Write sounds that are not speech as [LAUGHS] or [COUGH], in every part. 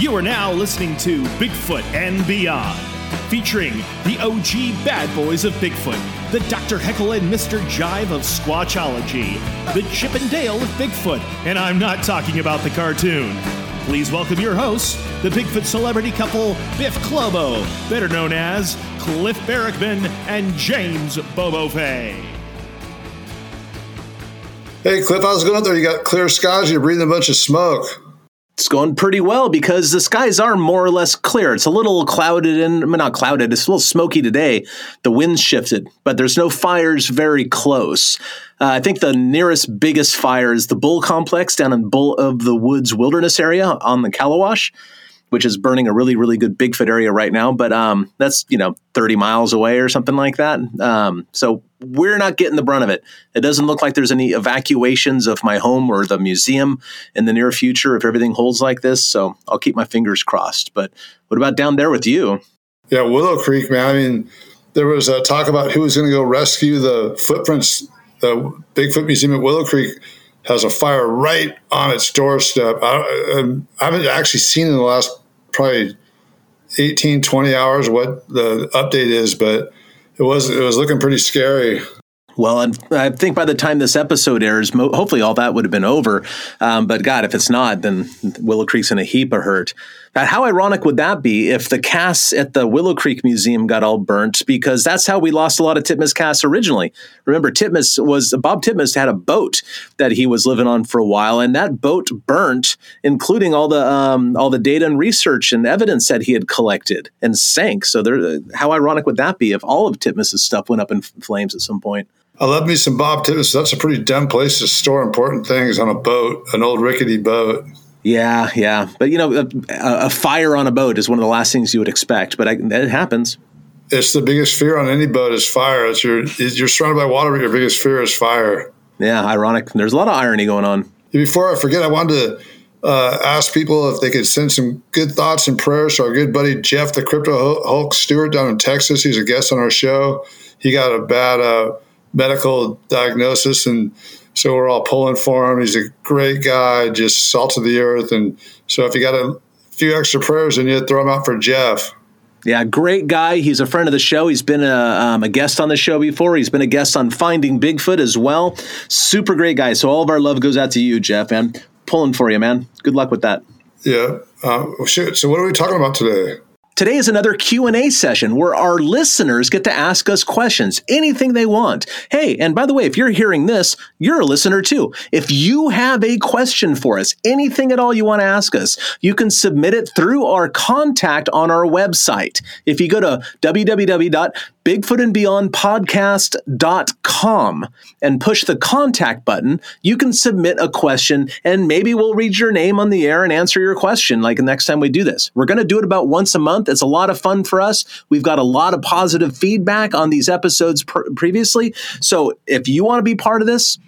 You are now listening to Bigfoot and Beyond, featuring the OG bad boys of Bigfoot, the Dr. Heckle and Mr. Jive of Squatchology, the Chip and Dale of Bigfoot, and I'm not talking about the cartoon. Please welcome your hosts, the Bigfoot celebrity couple Biff Clobo, better known as Cliff Barackman and James Bobo Fay. Hey, Cliff, how's it going up there? You got clear skies, you're breathing a bunch of smoke. It's going pretty well because the skies are more or less clear. It's a little clouded and mean, not clouded. It's a little smoky today. The wind's shifted, but there's no fires very close. Uh, I think the nearest biggest fire is the Bull Complex down in Bull of the Woods Wilderness area on the Collawash which is burning a really really good Bigfoot area right now. But um, that's you know 30 miles away or something like that. Um, so we're not getting the brunt of it. It doesn't look like there's any evacuations of my home or the museum in the near future if everything holds like this. So I'll keep my fingers crossed. But what about down there with you? Yeah, Willow Creek, man. I mean, there was a talk about who was going to go rescue the footprints. The Bigfoot Museum at Willow Creek has a fire right on its doorstep. I, um, I haven't actually seen in the last probably 18, 20 hours what the update is, but it was it was looking pretty scary. Well, and I think by the time this episode airs, hopefully all that would have been over. Um, but God, if it's not, then Willow Creek's in a heap of hurt. How ironic would that be if the casts at the Willow Creek Museum got all burnt? Because that's how we lost a lot of Titmus casts originally. Remember, Titmus was Bob Titmus had a boat that he was living on for a while, and that boat burnt, including all the um, all the data and research and evidence that he had collected, and sank. So, there, how ironic would that be if all of Titmus's stuff went up in flames at some point? I love me some Bob Titmus. That's a pretty dumb place to store important things on a boat, an old rickety boat. Yeah, yeah, but you know, a, a, fire on a boat is one of the last things you would expect, but I, it happens. It's the biggest fear on any boat is fire. It's your you're surrounded by water, but your biggest fear is fire. Yeah, ironic. There's a lot of irony going on. Before I forget, I wanted to uh, ask people if they could send some good thoughts and prayers to our good buddy Jeff, the Crypto Hulk Stewart down in Texas. He's a guest on our show. He got a bad. Uh, medical diagnosis, and so we're all pulling for him. He's a great guy, just salt of the earth. And so if you got a few extra prayers, then you throw them out for Jeff. Yeah, great guy. He's a friend of the show. He's been a, um, a, guest on the show before. He's been a guest on Finding Bigfoot as well. Super great guy. So all of our love goes out to you, Jeff, and pulling for you, man. Good luck with that. Yeah. Uh, shoot. So what are we talking about today? Today is another Q&A session where our listeners get to ask us questions, anything they want. Hey, and by the way, if you're hearing this, you're a listener too. If you have a question for us, anything at all you want to ask us, you can submit it through our contact on our website. If you go to www bigfootandbeyondpodcast.com and push the contact button, you can submit a question and maybe we'll read your name on the air and answer your question like the next time we do this. We're going to do it about once a month. It's a lot of fun for us. We've got a lot of positive feedback on these episodes pr- previously. So if you want to be part of this,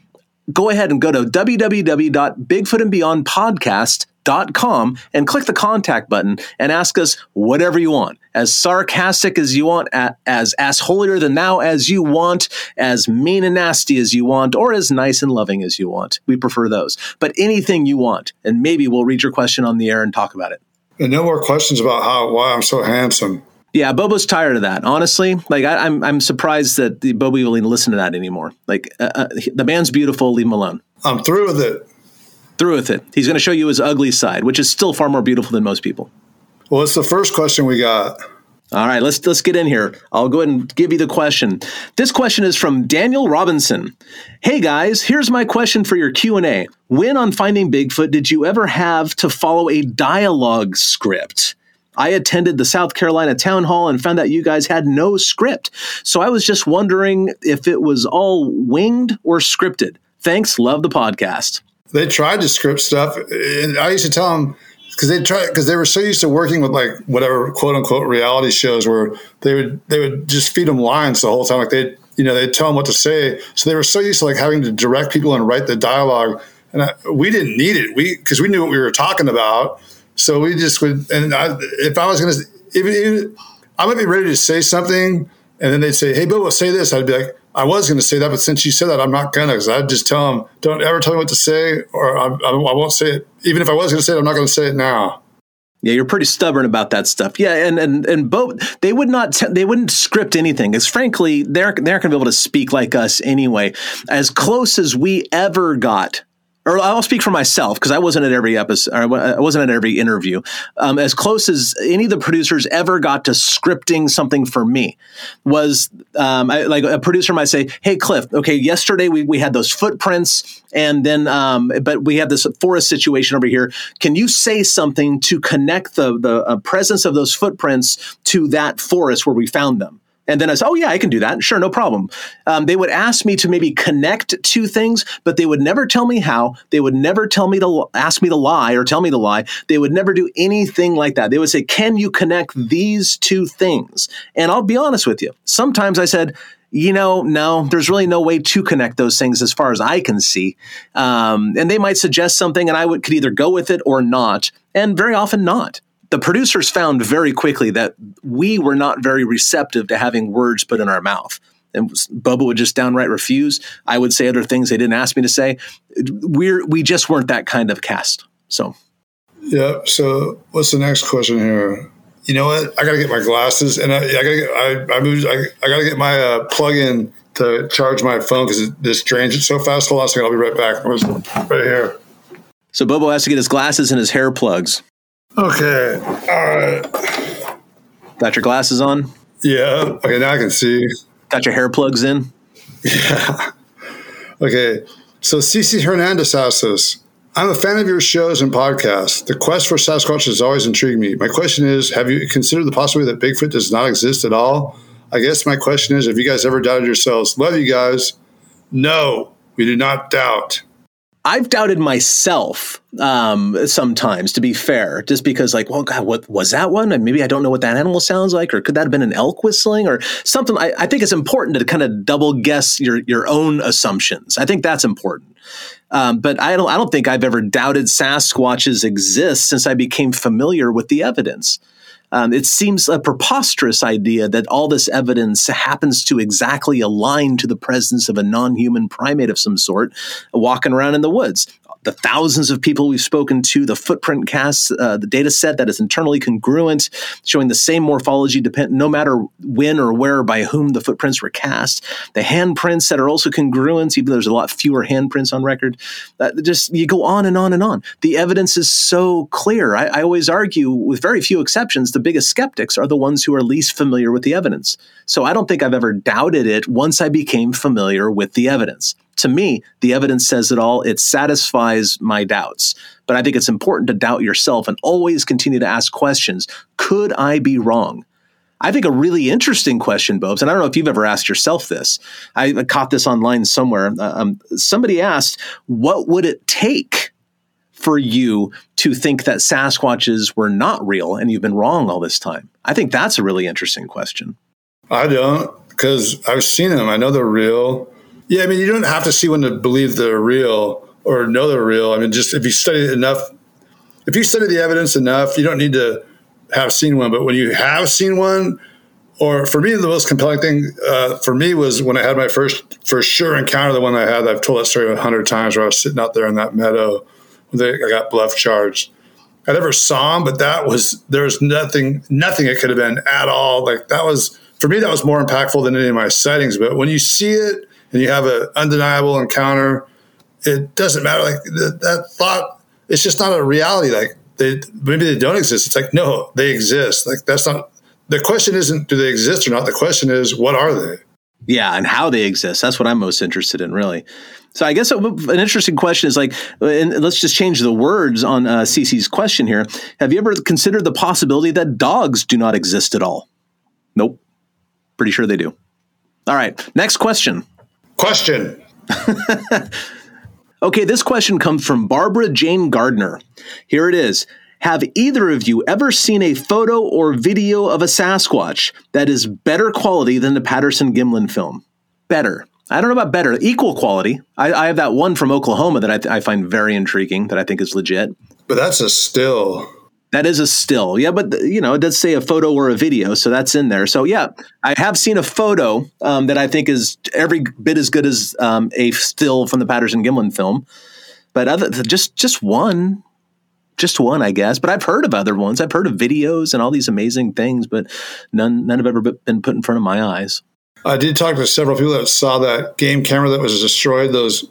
go ahead and go to www.bigfootandbeyondpodcast.com and click the contact button and ask us whatever you want as sarcastic as you want as as holier than thou as you want as mean and nasty as you want or as nice and loving as you want we prefer those but anything you want and maybe we'll read your question on the air and talk about it and no more questions about how why i'm so handsome yeah, Bobo's tired of that. Honestly, like I, am I'm, I'm surprised that the Bobo will even listen to that anymore. Like uh, uh, the man's beautiful, leave him alone. I'm through with it through with it. He's going to show you his ugly side, which is still far more beautiful than most people. Well, it's the first question we got. All right, let's let's get in here. I'll go ahead and give you the question. This question is from Daniel Robinson. Hey guys, here's my question for your Q&A. When on Finding Bigfoot did you ever have to follow a dialogue script? I attended the South Carolina town hall and found out you guys had no script. So I was just wondering if it was all winged or scripted. Thanks, love the podcast they tried to script stuff. And I used to tell them because they try because they were so used to working with like whatever quote unquote reality shows where they would they would just feed them lines the whole time. Like they you know they'd tell them what to say. So they were so used to like having to direct people and write the dialogue. And I, we didn't need it. We because we knew what we were talking about. So we just would and I, if I was gonna even, even I might be ready to say something and then they'd say hey Bill, will say this. I'd be like I was going to say that, but since you said that, I'm not going to because I'd just tell them, don't ever tell me what to say, or I, I, won't say it. Even if I was going to say it, I'm not going to say it now. Yeah, you're pretty stubborn about that stuff. Yeah, and and and both they would not t- they wouldn't script anything because frankly they're they're not going to be able to speak like us anyway. As close as we ever got or I'll speak for myself because I wasn't at every episode, I wasn't at every interview. Um, as close as any of the producers ever got to scripting something for me was um, I, like a producer might say, "Hey, Cliff, okay, yesterday we, we had those footprints, and then um, but we have this forest situation over here. Can you say something to connect the the uh, presence of those footprints to that forest where we found them?" And then I said, oh, yeah, I can do that. Sure, no problem. Um, they would ask me to maybe connect two things, but they would never tell me how. They would never tell me to ask me to lie or tell me to lie. They would never do anything like that. They would say, can you connect these two things? And I'll be honest with you. Sometimes I said, you know, no, there's really no way to connect those things as far as I can see. Um, and they might suggest something, and I would, could either go with it or not, and very often not the producers found very quickly that we were not very receptive to having words put in our mouth. And Bobo would just downright refuse. I would say other things they didn't ask me to say. We're we just weren't that kind of cast. So, yeah. So, what's the next question here? You know what? I gotta get my glasses, and I, I gotta get I I, moved, I, I gotta get my uh, plug in to charge my phone because this drains it so fast. Hold on a second. I'll be right back. Right here. So Bobo has to get his glasses and his hair plugs. Okay. All right. Got your glasses on? Yeah. Okay, now I can see. Got your hair plugs in? Yeah. [LAUGHS] Okay. So CC Hernandez asks us I'm a fan of your shows and podcasts. The quest for Sasquatch has always intrigued me. My question is Have you considered the possibility that Bigfoot does not exist at all? I guess my question is Have you guys ever doubted yourselves? Love you guys. No, we do not doubt. I've doubted myself um, sometimes, to be fair, just because, like, well, God, what was that one? And maybe I don't know what that animal sounds like, or could that have been an elk whistling, or something? I, I think it's important to kind of double guess your your own assumptions. I think that's important. Um, but I don't I don't think I've ever doubted Sasquatches exist since I became familiar with the evidence. Um, it seems a preposterous idea that all this evidence happens to exactly align to the presence of a non human primate of some sort walking around in the woods the thousands of people we've spoken to, the footprint casts, uh, the data set that is internally congruent, showing the same morphology depend no matter when or where by whom the footprints were cast. The handprints that are also congruent, even though there's a lot fewer handprints on record. Uh, just you go on and on and on. The evidence is so clear. I, I always argue, with very few exceptions, the biggest skeptics are the ones who are least familiar with the evidence. So I don't think I've ever doubted it once I became familiar with the evidence to me, the evidence says it all. It satisfies my doubts. But I think it's important to doubt yourself and always continue to ask questions. Could I be wrong? I think a really interesting question, Bobes, and I don't know if you've ever asked yourself this. I caught this online somewhere. Uh, um, somebody asked, What would it take for you to think that Sasquatches were not real and you've been wrong all this time? I think that's a really interesting question. I don't, because I've seen them. I know they're real. Yeah, I mean, you don't have to see one to believe they're real or know they're real. I mean, just if you study enough, if you study the evidence enough, you don't need to have seen one. But when you have seen one, or for me, the most compelling thing uh, for me was when I had my first, for sure, encounter. The one I had, I've told that story a hundred times, where I was sitting out there in that meadow. I got bluff charged. I never saw him, but that was there's nothing, nothing it could have been at all. Like that was for me, that was more impactful than any of my sightings. But when you see it and you have an undeniable encounter, it doesn't matter. Like that thought, it's just not a reality. Like they maybe they don't exist. It's like no, they exist. Like that's not the question. Isn't do they exist or not? The question is what are they? Yeah, and how they exist. That's what I'm most interested in, really. So I guess an interesting question is like, and let's just change the words on uh, CC's question here. Have you ever considered the possibility that dogs do not exist at all? Nope. Pretty sure they do. All right. Next question. Question. [LAUGHS] okay, this question comes from Barbara Jane Gardner. Here it is. Have either of you ever seen a photo or video of a Sasquatch that is better quality than the Patterson Gimlin film? Better. I don't know about better, equal quality. I, I have that one from Oklahoma that I, th- I find very intriguing, that I think is legit. But that's a still. That is a still. Yeah, but you know, it does say a photo or a video, so that's in there. So yeah, I have seen a photo um, that I think is every bit as good as um, a still from the Patterson Gimlin film. But other just just one, just one, I guess. But I've heard of other ones. I've heard of videos and all these amazing things, but none none have ever been put in front of my eyes. I did talk to several people that saw that game camera that was destroyed. Those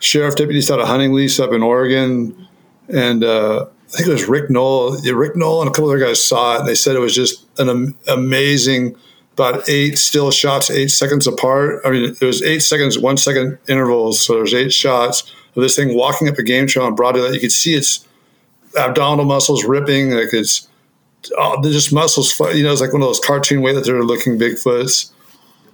sheriff deputies out of hunting lease up in Oregon, and uh, I think it was Rick Noll. Rick Noll and a couple other guys saw it, and they said it was just an am- amazing. About eight still shots, eight seconds apart. I mean, it was eight seconds, one second intervals. So there's eight shots of this thing walking up a game trail on broad daylight. You could see its abdominal muscles ripping, like it's oh, just muscles. You know, it's like one of those cartoon way that they're looking Bigfoots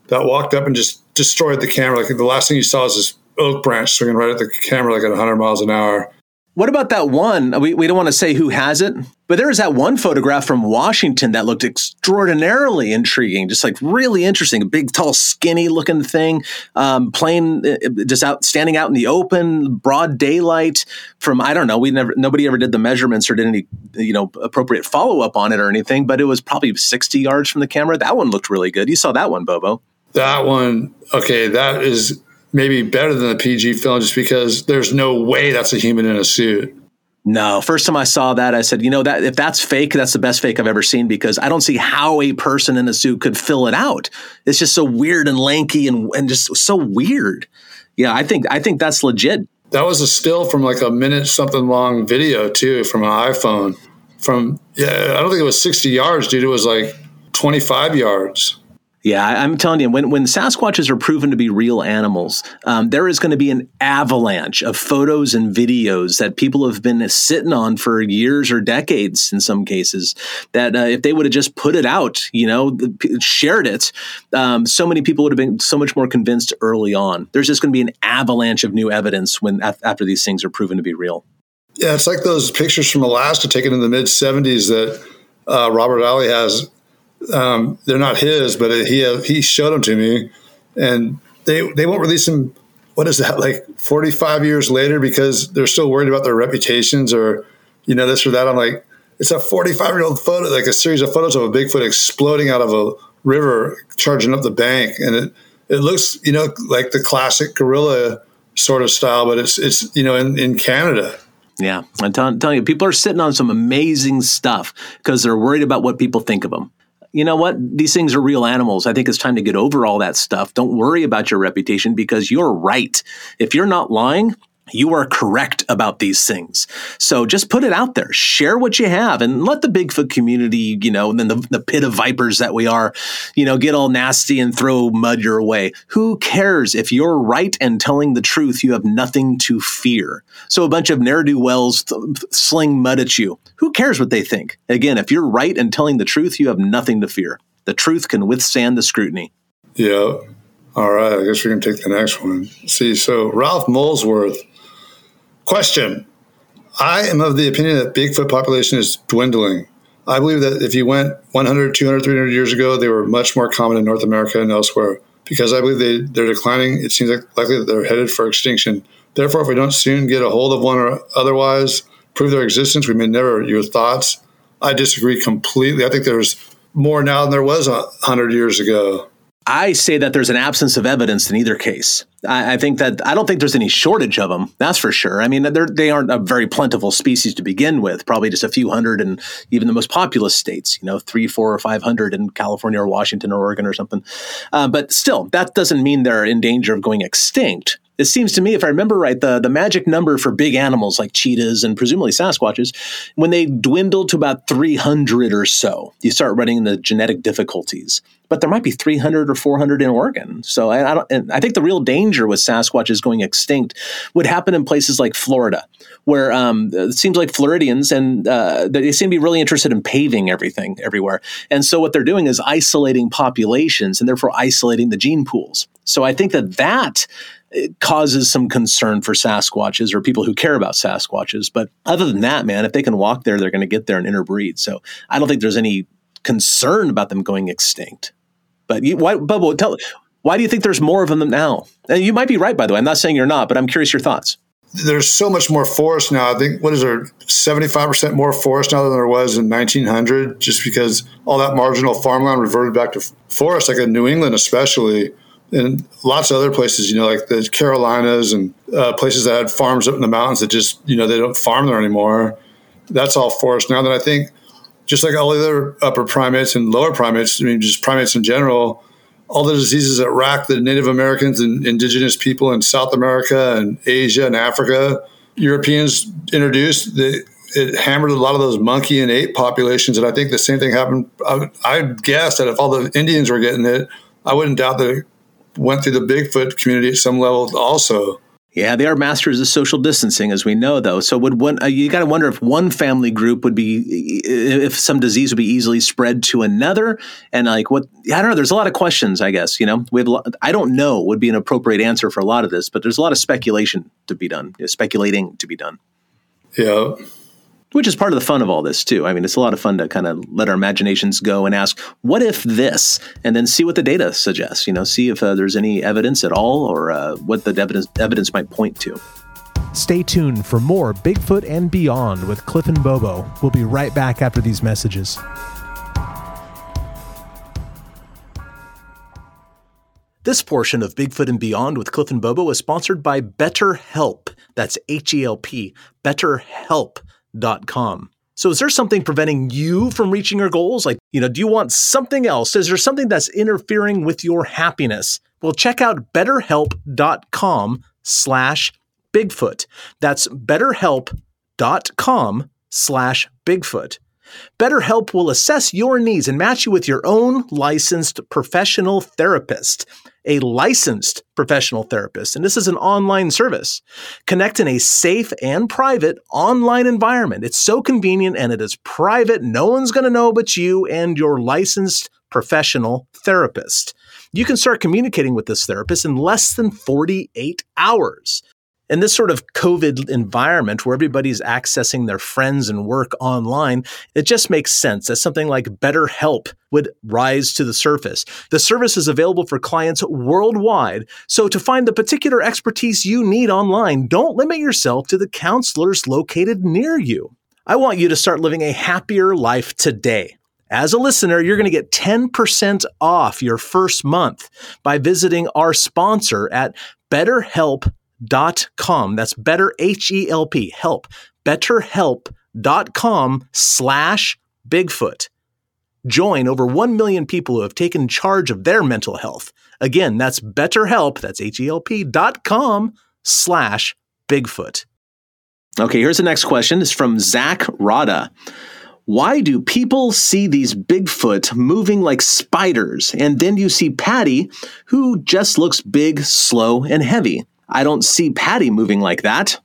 that walked up and just destroyed the camera. Like the last thing you saw was this oak branch swinging right at the camera, like at 100 miles an hour. What about that one? We, we don't want to say who has it, but there is that one photograph from Washington that looked extraordinarily intriguing, just like really interesting. A big, tall, skinny looking thing, um, playing uh, just out, standing out in the open, broad daylight. From I don't know, we never, nobody ever did the measurements or did any, you know, appropriate follow up on it or anything. But it was probably sixty yards from the camera. That one looked really good. You saw that one, Bobo? That one, okay, that is maybe better than the PG film just because there's no way that's a human in a suit. No, first time I saw that, I said, you know, that if that's fake, that's the best fake I've ever seen because I don't see how a person in a suit could fill it out. It's just so weird and lanky and, and just so weird. Yeah, I think I think that's legit. That was a still from like a minute something long video too from an iPhone. From yeah, I don't think it was 60 yards, dude. It was like 25 yards. Yeah, I'm telling you, when, when Sasquatches are proven to be real animals, um, there is going to be an avalanche of photos and videos that people have been sitting on for years or decades in some cases. That uh, if they would have just put it out, you know, shared it, um, so many people would have been so much more convinced early on. There's just going to be an avalanche of new evidence when after these things are proven to be real. Yeah, it's like those pictures from Alaska taken in the mid 70s that uh, Robert Alley has um, they're not his, but he he showed them to me, and they they won't release them. What is that like? Forty five years later, because they're still worried about their reputations or you know this or that. I'm like, it's a forty five year old photo, like a series of photos of a Bigfoot exploding out of a river, charging up the bank, and it it looks you know like the classic gorilla sort of style, but it's it's you know in in Canada. Yeah, I'm telling you, people are sitting on some amazing stuff because they're worried about what people think of them you know what? These things are real animals. I think it's time to get over all that stuff. Don't worry about your reputation because you're right. If you're not lying, you are correct about these things. So just put it out there, share what you have, and let the Bigfoot community, you know, and then the, the pit of vipers that we are, you know, get all nasty and throw mud your way. Who cares? If you're right and telling the truth, you have nothing to fear. So a bunch of ne'er do wells th- sling mud at you. Who cares what they think? Again, if you're right and telling the truth, you have nothing to fear. The truth can withstand the scrutiny. Yeah. All right. I guess we can take the next one. See, so Ralph Molesworth Question. I am of the opinion that Bigfoot population is dwindling. I believe that if you went 100, 200, 300 years ago, they were much more common in North America and elsewhere. Because I believe they, they're declining, it seems like likely that they're headed for extinction. Therefore, if we don't soon get a hold of one or otherwise prove their existence, we may never. Your thoughts? I disagree completely. I think there's more now than there was a 100 years ago. I say that there's an absence of evidence in either case. I, I, think that I don't think there's any shortage of them. That's for sure. I mean, they aren't a very plentiful species to begin with. Probably just a few hundred and even the most populous states. You know, three, four, or five hundred in California or Washington or Oregon or something. Uh, but still, that doesn't mean they're in danger of going extinct it seems to me, if I remember right, the, the magic number for big animals like cheetahs and presumably Sasquatches, when they dwindle to about 300 or so, you start running the genetic difficulties. But there might be 300 or 400 in Oregon. So I, I, don't, I think the real danger with Sasquatches going extinct would happen in places like Florida, where um, it seems like Floridians and uh, they seem to be really interested in paving everything everywhere. And so what they're doing is isolating populations and therefore isolating the gene pools. So I think that that it causes some concern for Sasquatches or people who care about Sasquatches. But other than that, man, if they can walk there, they're going to get there and interbreed. So I don't think there's any concern about them going extinct. But you, why, Bobo, tell why do you think there's more of them now? And you might be right, by the way. I'm not saying you're not, but I'm curious your thoughts. There's so much more forest now. I think what is there, 75% more forest now than there was in 1900, just because all that marginal farmland reverted back to forest, like in New England especially and lots of other places, you know, like the Carolinas and uh, places that had farms up in the mountains that just, you know, they don't farm there anymore. that's all forest Now that I think, just like all the other upper primates and lower primates, I mean, just primates in general, all the diseases that rack the Native Americans and indigenous people in South America and Asia and Africa, Europeans introduced, it hammered a lot of those monkey and ape populations. And I think the same thing happened. I, I guess that if all the Indians were getting it, I wouldn't doubt that it went through the Bigfoot community at some level also. Yeah, they are masters of social distancing, as we know, though. So, would one uh, you got to wonder if one family group would be if some disease would be easily spread to another, and like what I don't know. There's a lot of questions. I guess you know we have. I don't know would be an appropriate answer for a lot of this, but there's a lot of speculation to be done, speculating to be done. Yeah, which is part of the fun of all this too. I mean, it's a lot of fun to kind of let our imaginations go and ask, "What if this?" and then see what the data suggests. You know, see if uh, there's any evidence at all, or uh, what the evidence evidence might point to. Stay tuned for more Bigfoot and Beyond with Cliff and Bobo. We'll be right back after these messages. This portion of Bigfoot and Beyond with Cliff and Bobo is sponsored by BetterHelp. That's H E L P. BetterHelp com. So is there something preventing you from reaching your goals? Like, you know, do you want something else? Is there something that's interfering with your happiness? Well, check out betterhelp.com slash Bigfoot. That's betterhelp.com slash Bigfoot. BetterHelp will assess your needs and match you with your own licensed professional therapist a licensed professional therapist, and this is an online service. Connect in a safe and private online environment. It's so convenient and it is private. No one's going to know but you and your licensed professional therapist. You can start communicating with this therapist in less than 48 hours in this sort of COVID environment where everybody's accessing their friends and work online, it just makes sense that something like BetterHelp would rise to the surface. The service is available for clients worldwide. So to find the particular expertise you need online, don't limit yourself to the counselors located near you. I want you to start living a happier life today. As a listener, you're going to get 10% off your first month by visiting our sponsor at BetterHelp.com dot com. That's better H E L P help betterhelp.com slash Bigfoot. Join over 1 million people who have taken charge of their mental health. Again, that's betterhelp, that's H-E-L-P dot com slash Bigfoot. Okay, here's the next question. It's from Zach Rada. Why do people see these Bigfoot moving like spiders, and then you see Patty, who just looks big, slow, and heavy? I don't see Patty moving like that.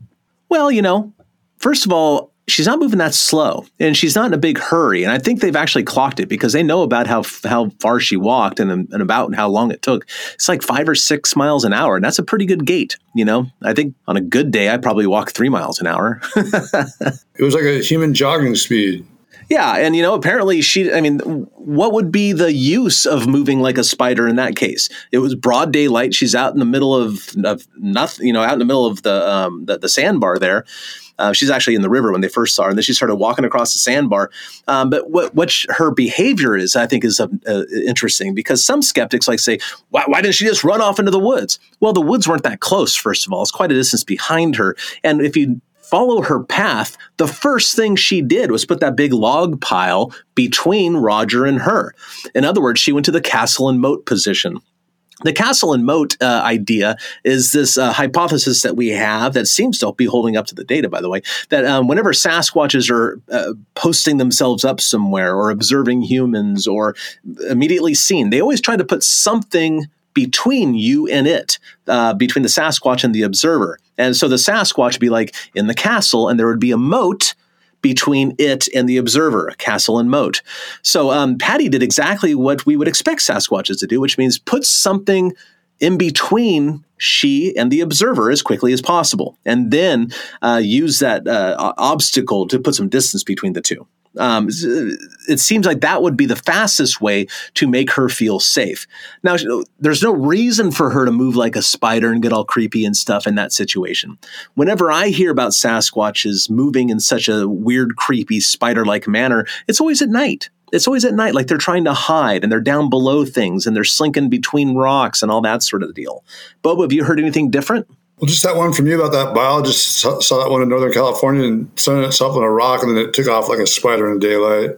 Well, you know, first of all, she's not moving that slow and she's not in a big hurry. And I think they've actually clocked it because they know about how, how far she walked and, and about how long it took. It's like five or six miles an hour. And that's a pretty good gait. You know, I think on a good day, I probably walk three miles an hour. [LAUGHS] it was like a human jogging speed. Yeah, and you know, apparently she. I mean, what would be the use of moving like a spider in that case? It was broad daylight. She's out in the middle of, of nothing. You know, out in the middle of the um, the, the sandbar there. Uh, she's actually in the river when they first saw her, and then she started walking across the sandbar. Um, but what what sh- her behavior is, I think, is uh, interesting because some skeptics like say, why, why didn't she just run off into the woods? Well, the woods weren't that close. First of all, it's quite a distance behind her, and if you follow her path, the first thing she did was put that big log pile between Roger and her. In other words, she went to the castle and moat position. The castle and moat uh, idea is this uh, hypothesis that we have that seems to be holding up to the data, by the way, that um, whenever Sasquatches are uh, posting themselves up somewhere or observing humans or immediately seen, they always try to put something between you and it, uh, between the Sasquatch and the observer. And so the Sasquatch would be like in the castle, and there would be a moat between it and the observer, castle and moat. So um, Patty did exactly what we would expect Sasquatches to do, which means put something in between she and the observer as quickly as possible, and then uh, use that uh, obstacle to put some distance between the two. Um, it seems like that would be the fastest way to make her feel safe. Now, there's no reason for her to move like a spider and get all creepy and stuff in that situation. Whenever I hear about Sasquatches moving in such a weird, creepy, spider like manner, it's always at night. It's always at night, like they're trying to hide and they're down below things and they're slinking between rocks and all that sort of deal. Bob, have you heard anything different? Well, just that one from you about that biologist saw, that one in Northern California and sunning itself on a rock, and then it took off like a spider in daylight.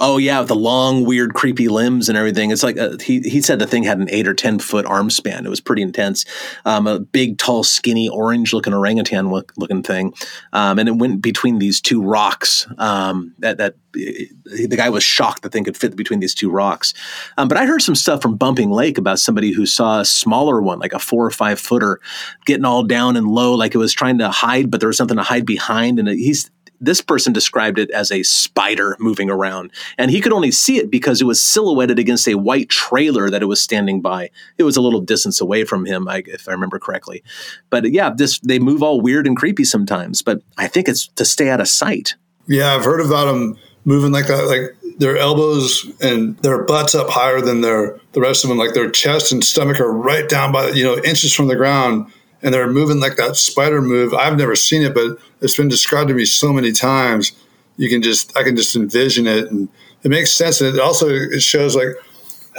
Oh yeah, with the long, weird, creepy limbs and everything. It's like a, he he said the thing had an eight or ten foot arm span. It was pretty intense. Um, a big, tall, skinny, orange looking orangutan look, looking thing, um, and it went between these two rocks. Um, that that the guy was shocked the thing could fit between these two rocks. Um, but I heard some stuff from Bumping Lake about somebody who saw a smaller one, like a four or five footer, getting all down and low, like it was trying to hide, but there was something to hide behind. And he's this person described it as a spider moving around, and he could only see it because it was silhouetted against a white trailer that it was standing by. It was a little distance away from him, if I remember correctly. But yeah, this they move all weird and creepy sometimes, but I think it's to stay out of sight. Yeah, I've heard about them moving like that, like their elbows and their butts up higher than their the rest of them, like their chest and stomach are right down by you know inches from the ground and they're moving like that spider move. I've never seen it, but it's been described to me so many times. You can just, I can just envision it, and it makes sense. And it also it shows like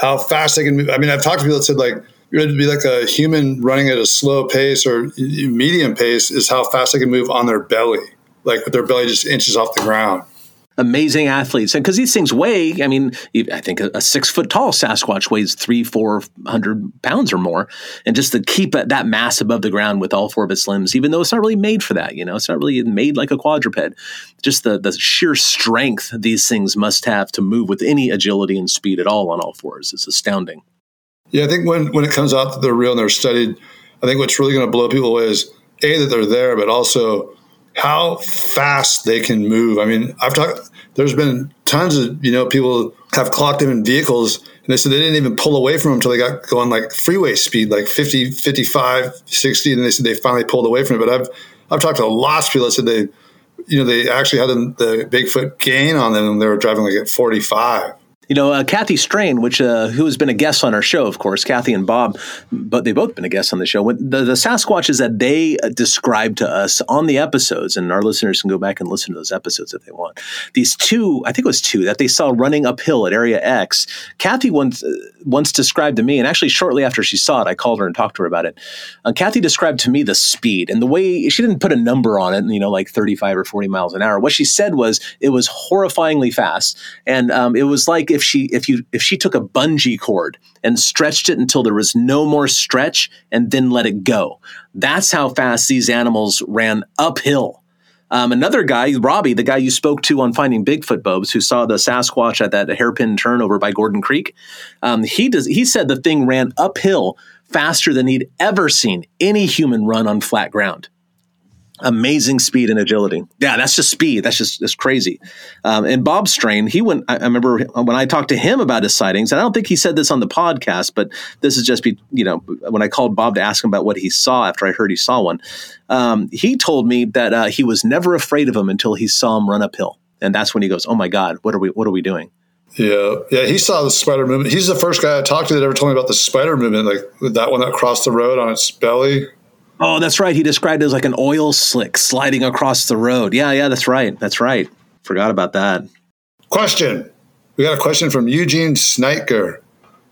how fast they can move. I mean, I've talked to people that said like you're to be like a human running at a slow pace or medium pace is how fast they can move on their belly, like with their belly just inches off the ground amazing athletes. And because these things weigh, I mean, I think a, a, six foot tall Sasquatch weighs three, four hundred pounds or more. And just to keep that mass above the ground with all four of its limbs, even though it's not really made for that, you know, it's not really made like a quadruped. Just the, the sheer strength these things must have to move with any agility and speed at all on all fours. It's astounding. Yeah, I think when, when it comes out that they're real and they're studied, I think what's really going to blow people away is A, that they're there, but also how fast they can move. I mean, I've talked. There's been tons of you know people have clocked them in vehicles, and they said they didn't even pull away from them until they got going like freeway speed, like 50, 55, 60, and they said they finally pulled away from it. But I've I've talked to lots of people that said they, you know, they actually had the Bigfoot gain on them, and they were driving like at 45 you know, uh, Kathy Strain, which uh, who has been a guest on our show, of course, Kathy and Bob, but they've both been a guest on the show. When the, the Sasquatches that they uh, described to us on the episodes, and our listeners can go back and listen to those episodes if they want. These two, I think it was two, that they saw running uphill at Area X. Kathy once uh, once described to me, and actually shortly after she saw it, I called her and talked to her about it. Uh, Kathy described to me the speed and the way she didn't put a number on it, you know, like thirty five or forty miles an hour. What she said was it was horrifyingly fast, and um, it was like if she if you if she took a bungee cord and stretched it until there was no more stretch and then let it go. That's how fast these animals ran uphill. Um, another guy, Robbie, the guy you spoke to on Finding Bigfoot, Bobes, who saw the Sasquatch at that hairpin turn over by Gordon Creek, um, he does. He said the thing ran uphill faster than he'd ever seen any human run on flat ground amazing speed and agility. Yeah, that's just speed. That's just that's crazy. Um, and Bob Strain, he went. I, I, remember when I talked to him about his sightings, and I don't think he said this on the podcast, but this is just be you know when I called Bob to ask him about what he saw after I heard he saw one. Um, he told me that uh, he was never afraid of him until he saw him run uphill, and that's when he goes, "Oh my God, what are we? What are we doing?" Yeah, yeah, he saw the spider movement. He's the first guy I talked to that ever told me about the spider movement, like that one that crossed the road on its belly. Oh, that's right. He described it as like an oil slick sliding across the road. Yeah, yeah, that's right. That's right. Forgot about that. Question. We got a question from Eugene Sniker.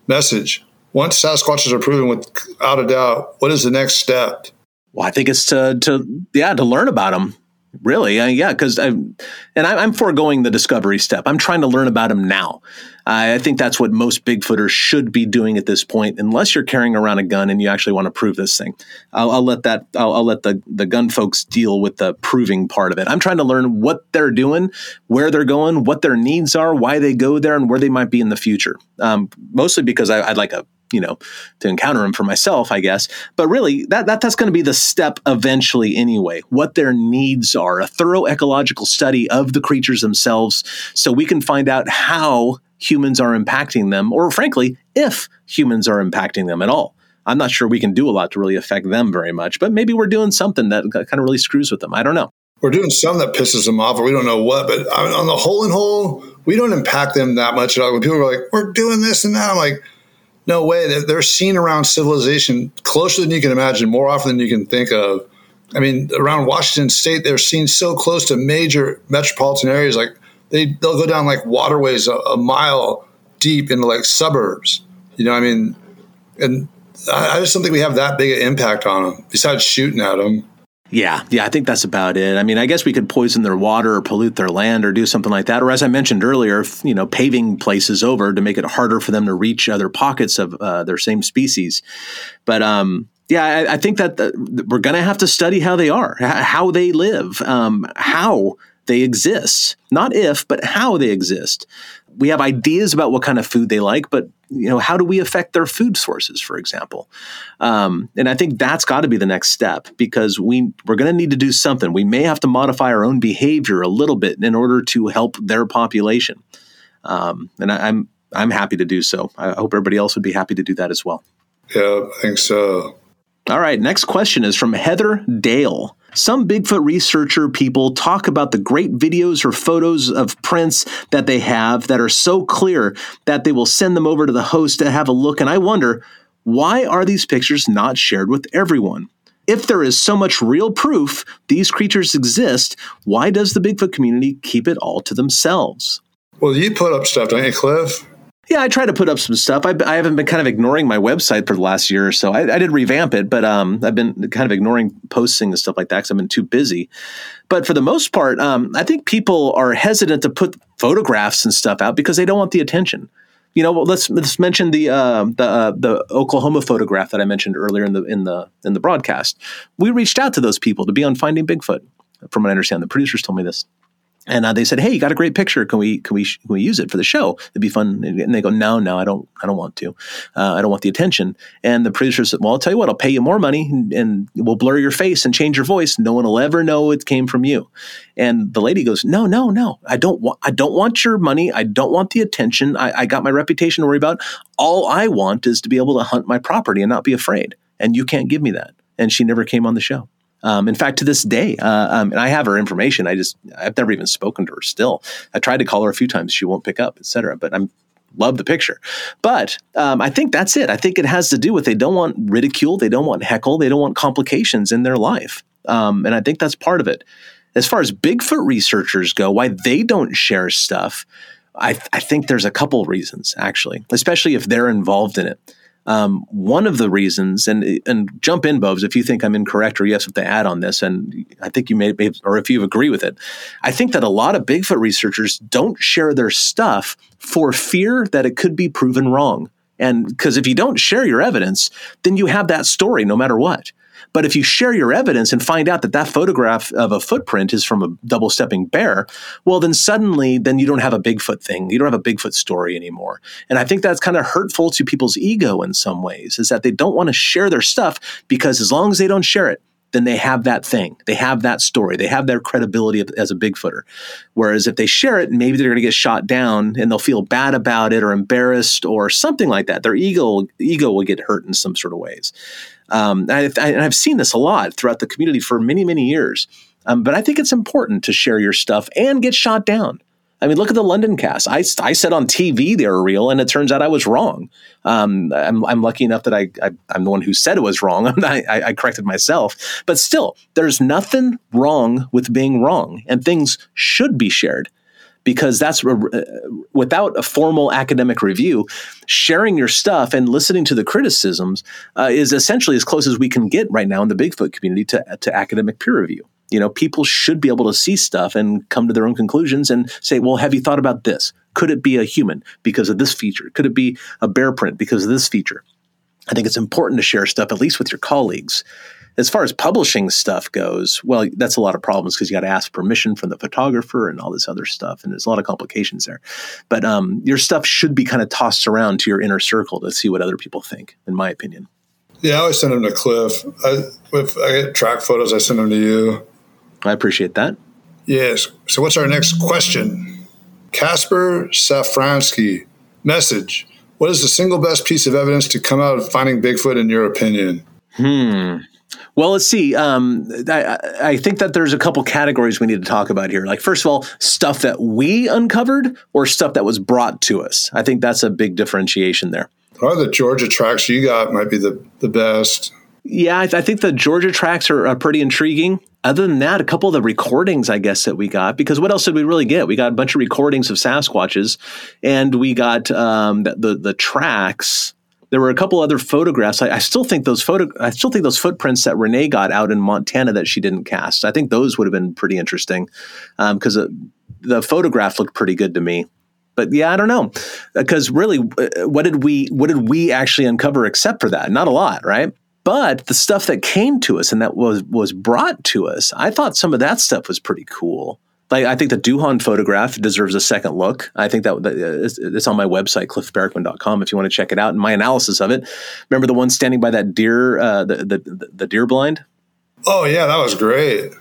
Message. Once Sasquatches are proven without a doubt, what is the next step? Well, I think it's to to yeah to learn about them. Really, uh, yeah, because I'm and I, I'm foregoing the discovery step. I'm trying to learn about them now. I think that's what most Bigfooters should be doing at this point, unless you're carrying around a gun and you actually want to prove this thing. I'll, I'll let that. I'll, I'll, let the the gun folks deal with the proving part of it. I'm trying to learn what they're doing, where they're going, what their needs are, why they go there, and where they might be in the future. Um, mostly because I, I'd like a you know to encounter them for myself i guess. But really that, that that's going to be the step eventually anyway. What their needs are a thorough ecological study of the creatures themselves so we can find out how humans are impacting them or frankly if humans are impacting them at all. I'm not sure we can do a lot to really affect them very much but maybe we're doing something that kind of really screws with them. I don't know. We're doing some that pisses them off or we don't know what but on the whole and whole we don't impact them that much at all. When people are like we're doing this and that i'm like no way. They're, they're seen around civilization closer than you can imagine, more often than you can think of. I mean, around Washington State, they're seen so close to major metropolitan areas. Like they they'll go down like waterways a, a mile deep into like suburbs. You know, I mean, and I, I just don't think we have that big an impact on them besides shooting at them. Yeah, yeah, I think that's about it. I mean, I guess we could poison their water or pollute their land or do something like that. Or, as I mentioned earlier, you know, paving places over to make it harder for them to reach other pockets of uh, their same species. But um, yeah, I, I, think that the, we're going to have to study how they are, how they live, um, how they exist. Not if, but how they exist. We have ideas about what kind of food they like, but you know, how do we affect their food sources, for example? Um, and I think that's got to be the next step because we we're going to need to do something. We may have to modify our own behavior a little bit in order to help their population. Um, and I, I'm I'm happy to do so. I hope everybody else would be happy to do that as well. Yeah, I think so. All right, next question is from Heather Dale. Some Bigfoot researcher people talk about the great videos or photos of prints that they have that are so clear that they will send them over to the host to have a look. And I wonder, why are these pictures not shared with everyone? If there is so much real proof these creatures exist, why does the Bigfoot community keep it all to themselves? Well, you put up stuff, don't you, Cliff? Yeah, I try to put up some stuff. I, I, haven't been kind of ignoring my website for the last year or so. I, I did revamp it, but um, I've been kind of ignoring posting and stuff like that because I've been too busy. But for the most part, um, I think people are hesitant to put photographs and stuff out because they don't want the attention. You know, let's let's mention the uh, the uh, the Oklahoma photograph that I mentioned earlier in the in the in the broadcast. We reached out to those people to be on Finding Bigfoot. From what I understand, the producers told me this and uh, they said, "Hey, you got a great picture. Can we can we can we use it for the show? It'd be fun." And they go, "No, no, I don't. I don't want to. Uh, I don't want the attention." And the producer said, "Well, I'll tell you what. I'll pay you more money, and, and, we'll blur your face and change your voice. No one will ever know it came from you." And the lady goes, "No, no, no. I don't want. I don't want your money. I don't want the attention. I, I got my reputation to worry about. All I want is to be able to hunt my property and not be afraid. And you can't give me that." And she never came on the show. Um, in fact, to this day, uh, um, and I have her information. I just I've never even spoken to her. Still, I tried to call her a few times. She won't pick up, etc. But I'm love the picture. But um, I think that's it. I think it has to do with they don't want ridicule, they don't want heckle, they don't want complications in their life, um, and I think that's part of it. As far as Bigfoot researchers go, why they don't share stuff, I, I think there's a couple reasons actually, especially if they're involved in it. Um, one of the reasons, and and jump in, Bobs, if you think I'm incorrect or you have something to add on this, and I think you may, or if you agree with it, I think that a lot of Bigfoot researchers don't share their stuff for fear that it could be proven wrong. And because if you don't share your evidence, then you have that story no matter what. But if you share your evidence and find out that that photograph of a footprint is from a double stepping bear, well, then suddenly, then you don't have a Bigfoot thing. You don't have a Bigfoot story anymore. And I think that's kind of hurtful to people's ego in some ways, is that they don't want to share their stuff because as long as they don't share it, then they have that thing. They have that story. They have their credibility as a Bigfooter. Whereas if they share it, maybe they're going to get shot down and they'll feel bad about it or embarrassed or something like that. Their ego ego will get hurt in some sort of ways. Um, and, I, have seen this a lot throughout the community for many many years. Um, but I think it's important to share your stuff and get shot down. I mean, look at the London cast. I, I said on TV they were real, and it turns out I was wrong. Um, I'm, I'm, lucky enough that I, I, am the one who said it was wrong. [LAUGHS] I, I, corrected myself. But still, there's nothing wrong with being wrong, and things should be shared because that's uh, without a formal academic review, sharing your stuff and listening to the criticisms uh, is essentially as close as we can get right now in the Bigfoot community to, to academic peer review you know, people should be able to see stuff and come to their own conclusions and say, well, have you thought about this? Could it be a human because of this feature? Could it be a bear print because of this feature? I think it's important to share stuff, at least with your colleagues. As far as publishing stuff goes, well, that's a lot of problems because you got to ask permission from the photographer and all this other stuff, and there's a lot of complications there. But um, your stuff should be kind of tossed around to your inner circle to see what other people think, in my opinion. Yeah, I always send them to Cliff. I, if I get track photos, I send them to you. I appreciate that. Yes. So, what's our next question? Casper Safransky, message. What is the single best piece of evidence to come out of finding Bigfoot, in your opinion? Hmm. Well, let's see. Um, I, I, think that there's a couple categories we need to talk about here. Like, first of all, stuff that we uncovered or stuff that was brought to us. I think that's a big differentiation there. Probably the Georgia tracks you got might be the, the best. Yeah, I, th- I think the Georgia tracks are, are pretty intriguing other than that, a couple of the recordings, I guess, that we got, because what else did we really get? We got a bunch of recordings of Sasquatches, and we got um, the, the, the tracks. There were a couple other photographs. I, I, still think those photo, I still think those footprints that Renee got out in Montana that she didn't cast. I think those would have been pretty interesting because um, the photograph looked pretty good to me. But yeah, I don't know because really, uh, what did we what did we actually uncover except for that? Not a lot, right? But the stuff that came to us and that was was brought to us, I thought some of that stuff was pretty cool like I think the Duhan photograph deserves a second look. I think that, it's on my website cliffbarackman.com if you want to check it out and my analysis of it. Remember the one standing by that deer, uh, the, the the deer blind? Oh yeah, that was great.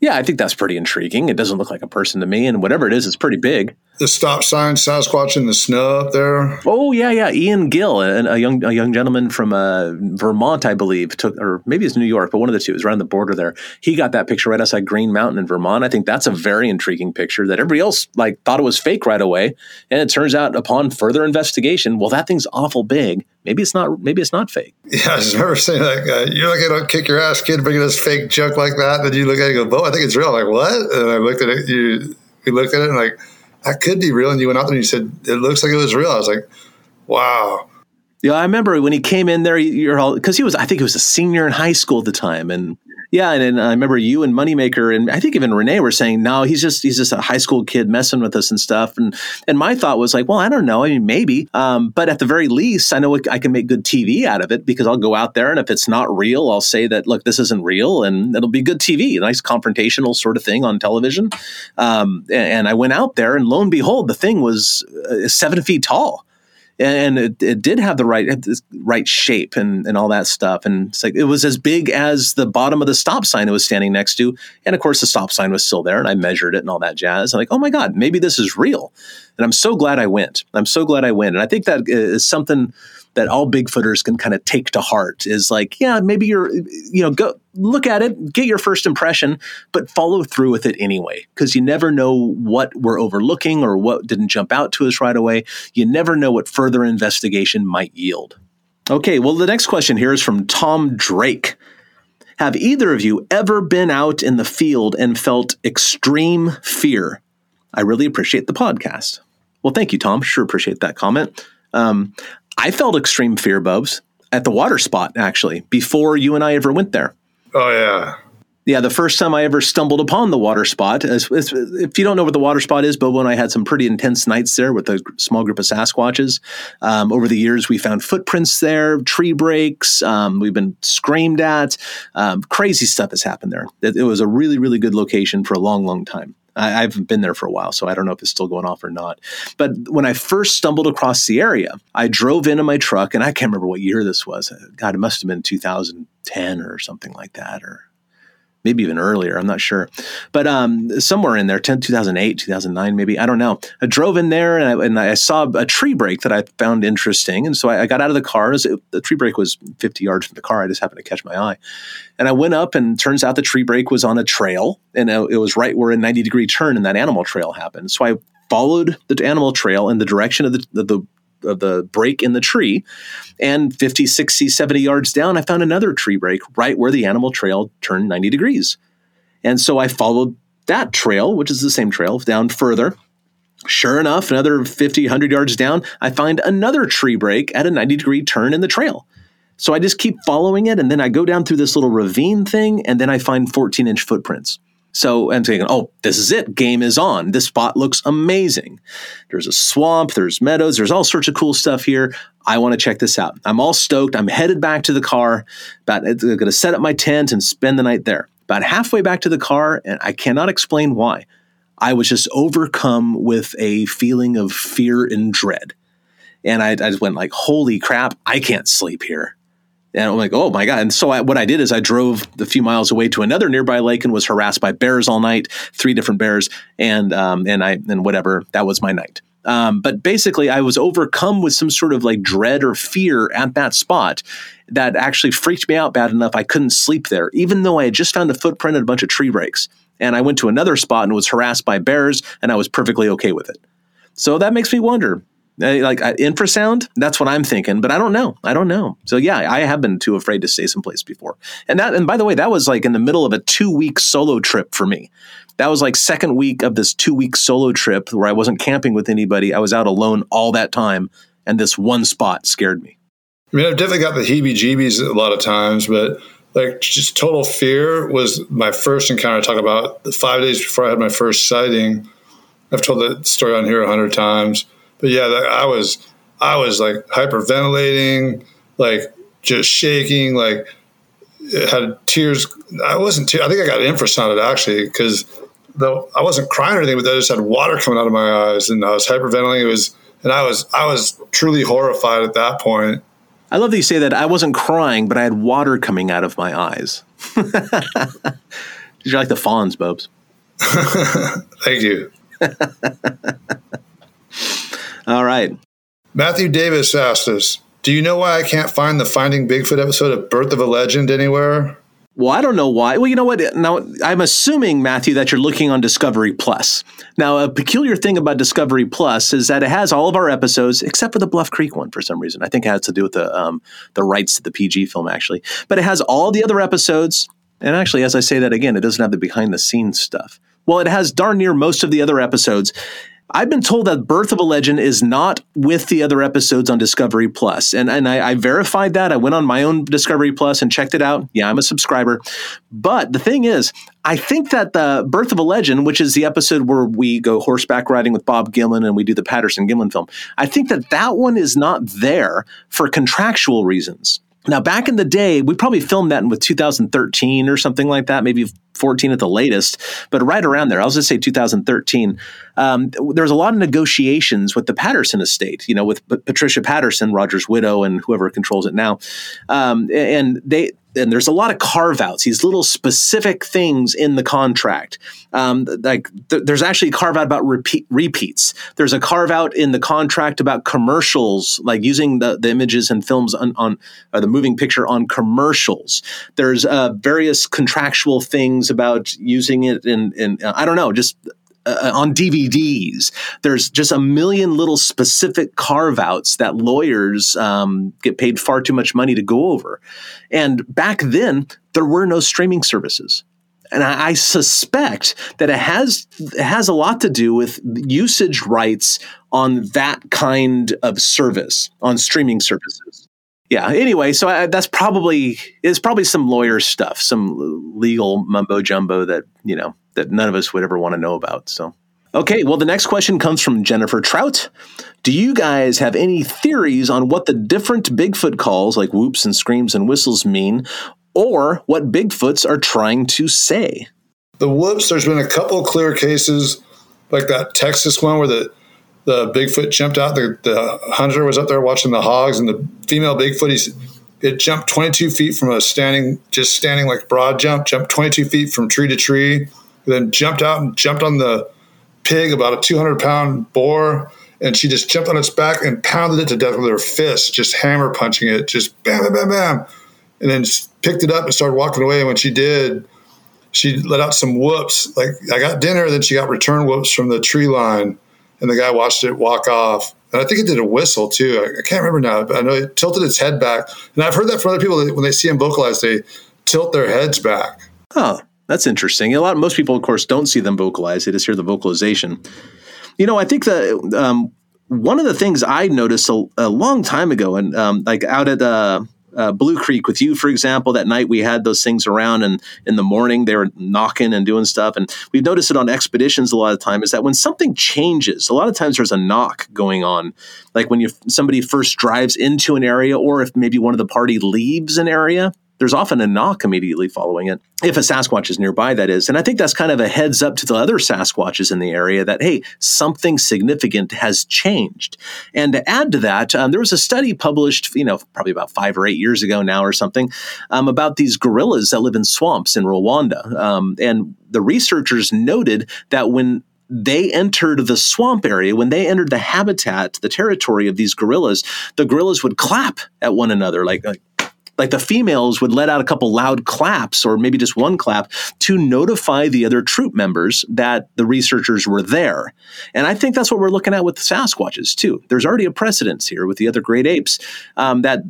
Yeah, I think that's pretty intriguing. It doesn't look like a person to me, and whatever it is, it's pretty big. The stop sign Sasquatch in the snow up there. Oh yeah, yeah. Ian Gill, a, a young a young gentleman from uh, Vermont, I believe, took or maybe it's New York, but one of the two is on the border there. He got that picture right outside Green Mountain in Vermont. I think that's a very intriguing picture that everybody else like thought it was fake right away, and it turns out upon further investigation, well, that thing's awful big. Maybe it's not. Maybe it's not fake. Yeah, I just remember saying like, uh, "You're not going to kick your ass, kid, bringing this fake junk like that." Then you look at it and go, "Bo, I think it's real." I'm like what? And I looked at it. You we looked at it and like that could be real. And you went out there and you said it looks like it was real. I was like, wow. Yeah, I remember when he came in there. Because he was. I think he was a senior in high school at the time, and yeah, and, and, I remember you and Moneymaker, and I think even Renee were saying, "No, he's just he's just a high school kid messing with us and stuff." And and my thought was like, "Well, I don't know. I mean, maybe, um, but at the very least, I know I can make good TV out of it because I'll go out there, and if it's not real, I'll say that look, this isn't real, and it'll be good TV, a nice confrontational sort of thing on television." Um, and, and I went out there, and lo and behold, the thing was uh, seven feet tall and it, it did have the right right shape and, and all that stuff. And it's like it was as big as the bottom of the stop sign it was standing next to. And of course, the stop sign was still there, and I measured it and all that jazz. I'm like, oh my god, maybe this is real. And I'm so glad I went. I'm so glad I went. And I think that is something that all Bigfooters can kind of take to heart is like, yeah, maybe you're, you know, go look at it, get your first impression, but follow through with it anyway, because you never know what we're overlooking or what didn't jump out to us right away. You never know what further investigation might yield. Okay, well, the next question here is from Tom Drake. Have either of you ever been out in the field and felt extreme fear? I really appreciate the podcast. Well, thank you, Tom. Sure appreciate that comment. Um, I felt extreme fear, Bubs, at the water spot, actually, before you and I ever went there. Oh, yeah. Yeah, the first time I ever stumbled upon the water spot, as, as, if you don't know where the water spot is, Bobo and I had some pretty intense nights there with a small group of Sasquatches. Um, over the years, we found footprints there, tree breaks. Um, we've been screamed at. Um, crazy stuff has happened there. It, it was a really, really good location for a long, long time. I, haven't been there for a while, so I don't know if it's still going off or not. But when I first stumbled across the area, I drove into my truck, and I can't remember what year this was. God, it must have been 2010 or something like that, or maybe even earlier. I'm not sure, but um, somewhere in there, 10, 2008, 2009, maybe I don't know. I drove in there and I, and I saw a tree break that I found interesting, and so I, I got out of the car. Was, the tree break was 50 yards from the car. I just happened to catch my eye, and I went up, and turns out the tree break was on a trail, and it was right where a 90 degree turn in that animal trail happened. So I followed the animal trail in the direction of the, the, the of the break in the tree. And 50, 60, 70 yards down, I found another tree break right where the animal trail turned 90 degrees. And so I followed that trail, which is the same trail, down further. Sure enough, another 50, 100 yards down, I find another tree break at a 90 degree turn in the trail. So I just keep following it, and then I go down through this little ravine thing, and then I find 14 inch footprints. So I'm thinking, oh, this is it. Game is on. This spot looks amazing. There's a swamp, there's meadows, there's all sorts of cool stuff here. I want to check this out. I'm all stoked. I'm headed back to the car. About uh, I'm going to set up my tent and spend the night there. About halfway back to the car, and I cannot explain why. I was just overcome with a feeling of fear and dread. And I, I just went like, holy crap, I can't sleep here. And I'm like, oh my God. And so I, what I did is I drove a few miles away to another nearby lake and was harassed by bears all night, three different bears. And, um, and I, and whatever, that was my night. Um, but basically, I was overcome with some sort of like dread or fear at that spot that actually freaked me out bad enough I couldn't sleep there, even though I had just found a footprint and a bunch of tree breaks. And I went to another spot and was harassed by bears, and I was perfectly okay with it. So that makes me wonder like uh, infrasound? That's what i'm thinking but i don't know. I don't know. So yeah i have been too afraid to stay someplace before. And that and by the way that was like in the middle of a two week solo trip for me. That was like second week of this two week solo trip where i wasn't camping with anybody. I was out alone all that time and this one spot scared me. I mean, I've definitely got the heebie-jeebies a lot of times, but like just total fear was my first encounter. Talk about the five days before I had my first sighting. I've told that story on here a hundred times, but yeah, I was I was like hyperventilating, like just shaking, like had tears. I wasn't. Te- I think I got infrasounded actually because though I wasn't crying or anything, but I just had water coming out of my eyes and I was hyperventilating. It was and I was I was truly horrified at that point. I love that you say that. I wasn't crying, but I had water coming out of my eyes. Did [LAUGHS] You're like the Fonz, Bobes. [LAUGHS] Thank you. [LAUGHS] All right. Matthew Davis asked us, "Do you know why I can't find the Finding Bigfoot episode of Birth of a Legend anywhere?" Well, I don't know why. Well, you know what? Now, I'm assuming, Matthew, that you're looking on Discovery Plus. Now, a peculiar thing about Discovery Plus is that it has all of our episodes except for the Bluff Creek one for some reason. I think it has to do with the um, the rights to the PG film, actually. But it has all the other episodes. And actually, as I say that again, it doesn't have the behind the scenes stuff. Well, it has darn near most of the other episodes. I've been told that Birth of a Legend is not with the other episodes on Discovery Plus, and and I, I, verified that. I went on my own Discovery Plus and checked it out. Yeah, I'm a subscriber. But the thing is, I think that the Birth of a Legend, which is the episode where we go horseback riding with Bob Gimlin and we do the Patterson Gimlin film, I think that that one is not there for contractual reasons. Now, back in the day, we probably filmed that in with 2013 or something like that, maybe 14 at the latest, but right around there. I'll just say 2013. Um, there was a lot of negotiations with the Patterson estate, you know, with P- Patricia Patterson, Roger's widow, and whoever controls it now. Um, and they and there's a lot of carve outs, these little specific things in the contract. Um, like th- there's actually a carve out about repeat, repeats. There's a carve out in the contract about commercials, like using the, the images and films on, on the moving picture on commercials. There's uh, various contractual things about using it in, in uh, I don't know, just uh, on DVDs. There's just a million little specific carve outs that lawyers um, get paid far too much money to go over. And back then, there were no streaming services. And I, I suspect that it has it has a lot to do with usage rights on that kind of service on streaming services yeah anyway so I, that's probably it's probably some lawyer stuff some legal mumbo jumbo that you know that none of us would ever want to know about. So, okay, well, the next question comes from Jennifer Trout. Do you guys have any theories on what the different Bigfoot calls, like whoops and screams and whistles, mean, or what Bigfoots are trying to say? The whoops, there's been a couple clear cases, like that Texas one where the the Bigfoot jumped out. The, the hunter was up there watching the hogs, and the female Bigfoot, he's it jumped 22 feet from a standing, just standing like broad jump, jumped 22 feet from tree to tree, then jumped out and jumped on the pig, about a 200 pound boar. And she just jumped on its back and pounded it to death with her fist, just hammer punching it, just bam, bam, bam, bam. And then picked it up and started walking away. And when she did, she let out some whoops. Like I got dinner, then she got return whoops from the tree line. And the guy watched it walk off. And I think it did a whistle too. I, I can't remember now, but I know it tilted its head back. And I've heard that from other people that when they see him vocalize, they tilt their heads back. Huh. That's interesting. A lot, most people, of course, don't see them vocalize; they just hear the vocalization. You know, I think that um, one of the things I noticed a, a long time ago, and um, like out at uh, uh, Blue Creek with you, for example, that night we had those things around, and in the morning they were knocking and doing stuff. And we've noticed it on expeditions a lot of time is that when something changes, a lot of times there's a knock going on. Like when you somebody first drives into an area, or if maybe one of the party leaves an area, there's often a knock immediately following it. If a Sasquatch is nearby, that is. And I think that's kind of a heads up to the other Sasquatches in the area that, hey, something significant has changed. And to add to that, um, there was a study published, you know, probably about five or eight years ago now or something, um, about these gorillas that live in swamps in Rwanda. Um, and the researchers noted that when they entered the swamp area, when they entered the habitat, the territory of these gorillas, the gorillas would clap at one another, like, like like the females would let out a couple loud claps or maybe just one clap to notify the other troop members that the researchers were there. And I think that's what we're looking at with the Sasquatches too. There's already a precedence here with the other great apes um, that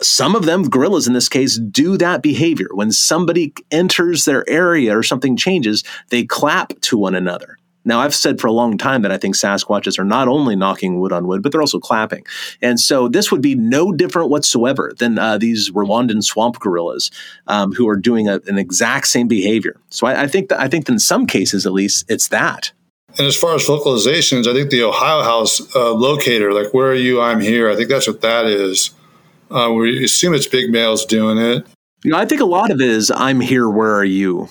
some of them, gorillas in this case, do that behavior. When somebody enters their area or something changes, they clap to one another. Now, I've said for a long time that I think Sasquatches are not only knocking wood on wood, but they're also clapping. And so this would be no different whatsoever than uh, these Rwandan swamp gorillas um, who are doing a, an exact same behavior. So I, I think that I think that in some cases, at least, it's that. And as far as vocalizations, I think the Ohio howl uh, locator, like "Where are you? I'm here." I think that's what that is. Uh, we assume it's big males doing it. You know, I think a lot of it is "I'm here. Where are you?"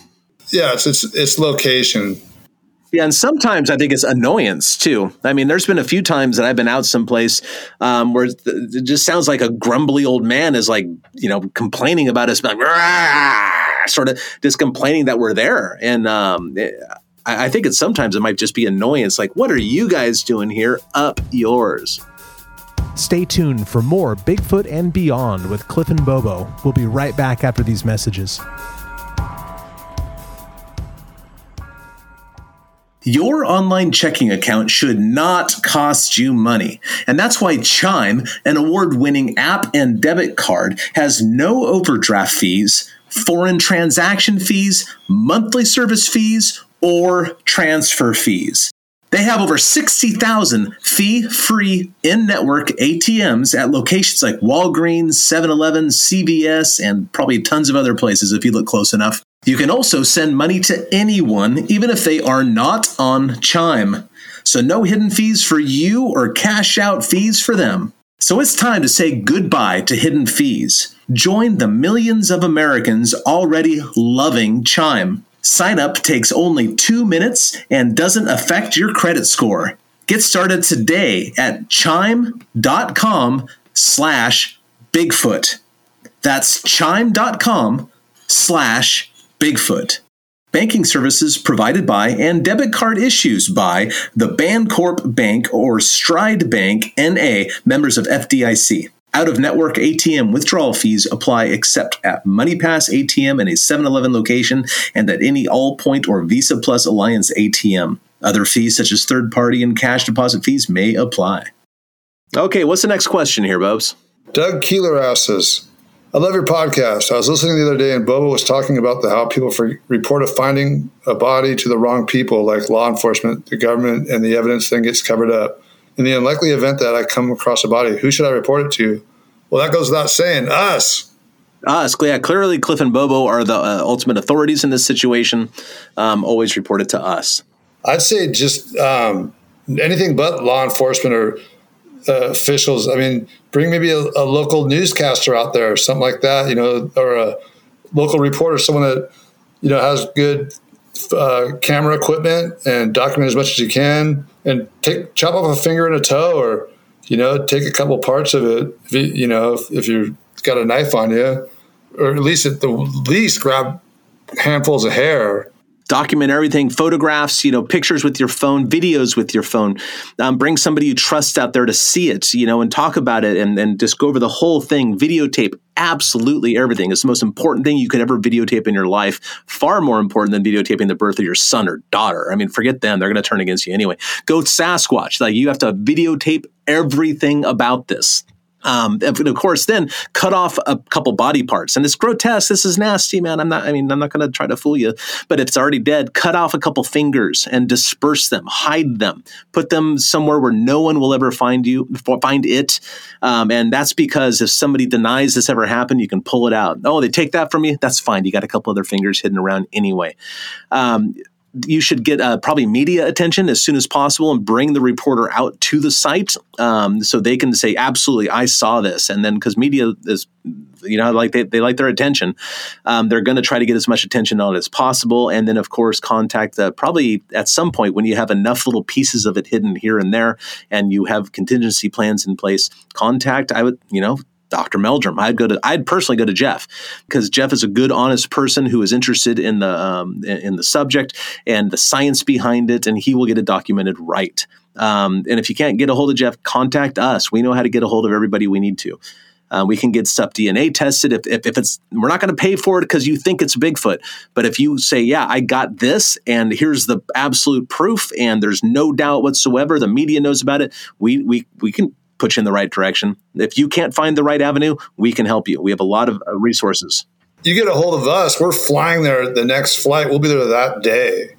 Yeah, it's it's, it's location. Yeah, and sometimes I think it's annoyance too. I mean, there's been a few times that I've been out someplace um, where it just sounds like a grumbly old man is like, you know, complaining about us, like, sort of just complaining that we're there. And um, I, I think it's sometimes it might just be annoyance. Like, what are you guys doing here? Up yours. Stay tuned for more Bigfoot and Beyond with Cliff and Bobo. We'll be right back after these messages. Your online checking account should not cost you money. And that's why Chime, an award winning app and debit card, has no overdraft fees, foreign transaction fees, monthly service fees, or transfer fees. They have over 60,000 fee free in network ATMs at locations like Walgreens, 7 Eleven, CVS, and probably tons of other places if you look close enough. You can also send money to anyone, even if they are not on Chime. So, no hidden fees for you or cash out fees for them. So, it's time to say goodbye to hidden fees. Join the millions of Americans already loving Chime. Sign up takes only two minutes and doesn't affect your credit score. Get started today at chime.com slash Bigfoot. That's chime.com slash Bigfoot. Banking services provided by and debit card issues by the Bancorp Bank or Stride Bank NA, members of FDIC. Out of network ATM withdrawal fees apply except at MoneyPass ATM in a 7 Eleven location and at any Allpoint or Visa Plus Alliance ATM. Other fees, such as third party and cash deposit fees, may apply. Okay, what's the next question here, Bobs? Doug Keeler asks, I love your podcast. I was listening the other day and Bobo was talking about the how people for, report a finding a body to the wrong people, like law enforcement, the government, and the evidence then gets covered up. In the unlikely event that I come across a body, who should I report it to? Well, that goes without saying, us. Us, yeah. Clearly, Cliff and Bobo are the uh, ultimate authorities in this situation. Um, always report it to us. I'd say just um, anything but law enforcement or uh, officials. I mean, bring maybe a, a, local newscaster out there or something like that, you know, or a local reporter, someone that, you know, has good uh, camera equipment and document as much as you can and take chop off a finger and a toe or, you know, take a couple parts of it. If you, you know, if, if you've got a knife on you, or at least at the least grab handfuls of hair document everything photographs you know pictures with your phone videos with your phone. Um, bring somebody you trust out there to see it you know and talk about it and, and just go over the whole thing videotape absolutely everything. It's the most important thing you could ever videotape in your life far more important than videotaping the birth of your son or daughter. I mean forget them they're going to turn against you anyway. Go sasquatch like you have to videotape everything about this um, and of course, then cut off a couple body parts, and it's grotesque. This is nasty, man. I'm not. I mean, I'm not going to try to fool you, but if it's already dead, cut off a couple fingers and disperse them, hide them, put them somewhere where no one will ever find you, find it. Um, and that's because if somebody denies this ever happened, you can pull it out. Oh, they take that from you. That's fine. You got a couple other fingers hidden around anyway. Um, you should get uh, probably media attention as soon as possible and bring the reporter out to the site um, so they can say absolutely i saw this. And then because media is you know like they, they like their attention um, they're going to try to get as much attention on it as possible. And then of course contact the probably at some point when you have enough little pieces of it hidden here and there and you have contingency plans in place contact i would you know Dr. Meldrum. I'd go to I'd personally go to Jeff because Jeff is a good, honest person who is interested in the um, in the subject and the science behind it, and he will get it documented right. Um, and if you can't get a hold of Jeff, contact us. We know how to get a hold of everybody we need to. Uh, we can get stuff DNA tested. If, if, if it's, we're not going to pay for it because you think it's Bigfoot. But if you say, yeah, I got this and here's the absolute proof and there's no doubt whatsoever, the media knows about it, we, we, we can put you in the right direction. If you can't find the right avenue, we can help you. We have a lot of uh, resources. You get a hold of us, we're flying there the next flight. We'll be there that day.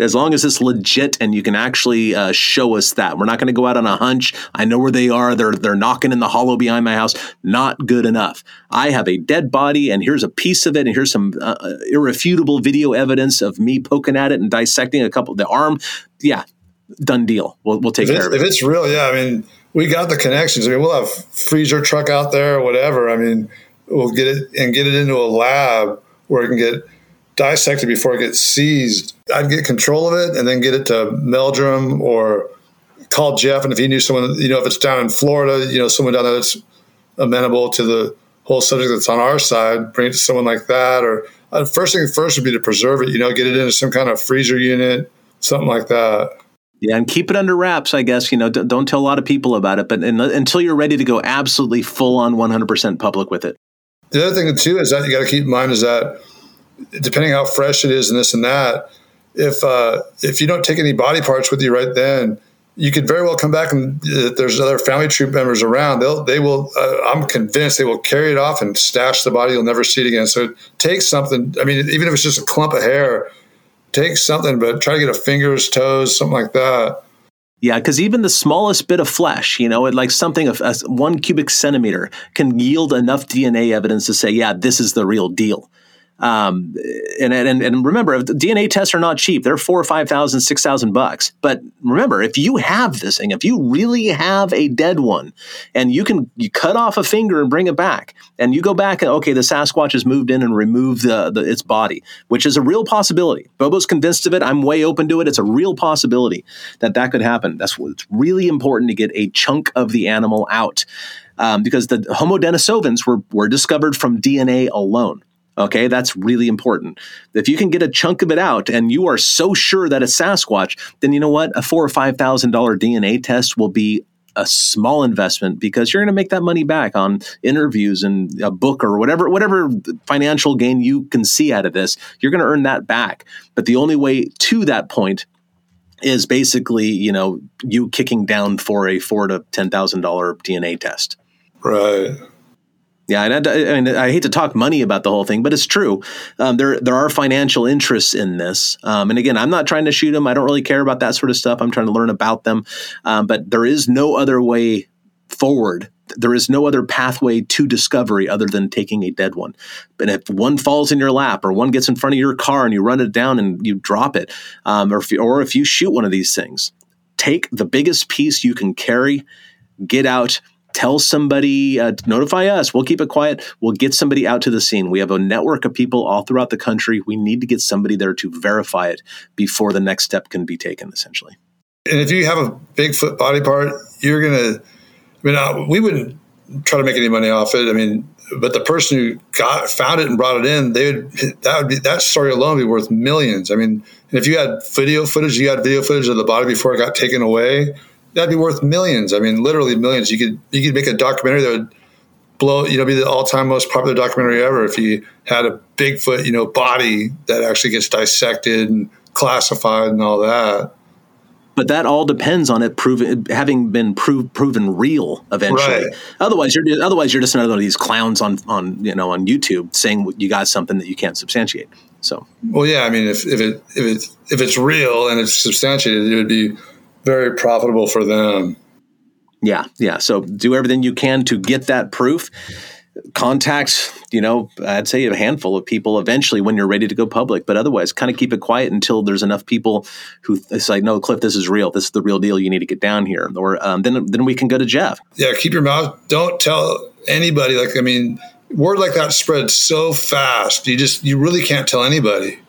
as long as it's legit and you can actually uh, show us that. We're not going to go out on a hunch. I know where they are. They're they're knocking in the hollow behind my house. Not good enough. I have a dead body, and here's a piece of it, and here's some uh, uh irrefutable video evidence of me poking at it and dissecting a couple the arm. Yeah, done deal. We'll we'll take if care of it. If it's real, yeah. I mean, we got the connections. I mean, we'll have freezer truck out there or whatever. I mean, we'll get it and get it into a lab where it can get dissected before it gets seized. I'd get control of it and then get it to Meldrum or call Jeff. And if he knew someone, you know, if it's down in Florida, you know, someone down there that's amenable to the whole subject that's on our side, bring it to someone like that. Or uh, first thing first would be to preserve it, you know, get it into some kind of freezer unit, something like that. Yeah, and keep it under wraps, I guess. You know, don't, don't tell a lot of people about it, but in, until you're ready to go absolutely full on 100% public with it. The other thing too is that you got to keep in mind is that depending how fresh it is and this and that, if uh, if you don't take any body parts with you right then, you could very well come back and uh, there's other family troop members around. They'll they will. Uh, I'm convinced they will carry it off and stash the body. You'll never see it again. So take something. I mean, even if it's just a clump of hair, take something, but try to get a fingers, toes, something like that. Yeah, because even the smallest bit of flesh, you know, like something of one cubic centimeter can yield enough DNA evidence to say, yeah, this is the real deal. Um, and, and, and remember, DNA tests are not cheap. They're four or five thousand, six thousand bucks. But remember, if you have this thing, if you really have a dead one, and you can you cut off a finger and bring it back, and you go back and okay, the Sasquatch has moved in and removed the, the its body, which is a real possibility. Bobo's convinced of it. I'm way open to it. It's a real possibility that that could happen. That's what's really important to get a chunk of the animal out. Um, because the Homo denisovans were, were discovered from DNA alone. Okay, that's really important. If you can get a chunk of it out and you are so sure that it's Sasquatch, then you know what? A four or five thousand dollar DNA test will be a small investment because you're going to make that money back on interviews and a book or whatever whatever financial gain you can see out of this you're going to earn that back but the only way to that point is basically you know you kicking down for a four to ten thousand dollar DNA test right yeah, and I, I, mean, I hate to talk money about the whole thing, but it's true. Um, there, there are financial interests in this, um, and again, I'm not trying to shoot them. I don't really care about that sort of stuff. I'm trying to learn about them, um, but there is no other way forward. There is no other pathway to discovery other than taking a dead one. And if one falls in your lap, or one gets in front of your car and you run it down and you drop it, um, or if you, or if you shoot one of these things, take the biggest piece you can carry, get out tell somebody, uh, notify us. We'll keep it quiet. We'll get somebody out to the scene. We have a network of people all throughout the country. We need to get somebody there to verify it before the next step can be taken, essentially. And if you have a Bigfoot body part, you're going to, I mean, uh, we wouldn't try to make any money off it. I mean, but the person who got found it and brought it in, they would [LAUGHS] that would be that story alone would be worth millions. I mean, if you had video footage, you had video footage of the body before it got taken away that'd be worth millions. I mean, literally millions. You could you could make a documentary that would blow, you know, be the all time most popular documentary ever if you had a Bigfoot, you know, body that actually gets dissected and classified and all that. But that all depends on it proven having been prov- proven real eventually. Right. Otherwise, you're otherwise you're just another one of these clowns on on you know on YouTube saying you got something that you can't substantiate. So, well, yeah, I mean, if, if it if it if it's real and it's substantiated, it would be very profitable for them. Yeah, yeah. So do everything you can to get that proof. Contact, you know, I'd say a handful of people eventually when you're ready to go public, but otherwise, kind of keep it quiet until there's enough people who say, "No, Cliff, this is real. This is the real deal. You need to get down here." Or um, then, then we can go to Jeff. Yeah, keep your mouth. Don't tell anybody. Like, I mean, word like that spreads so fast. You just, you really can't tell anybody.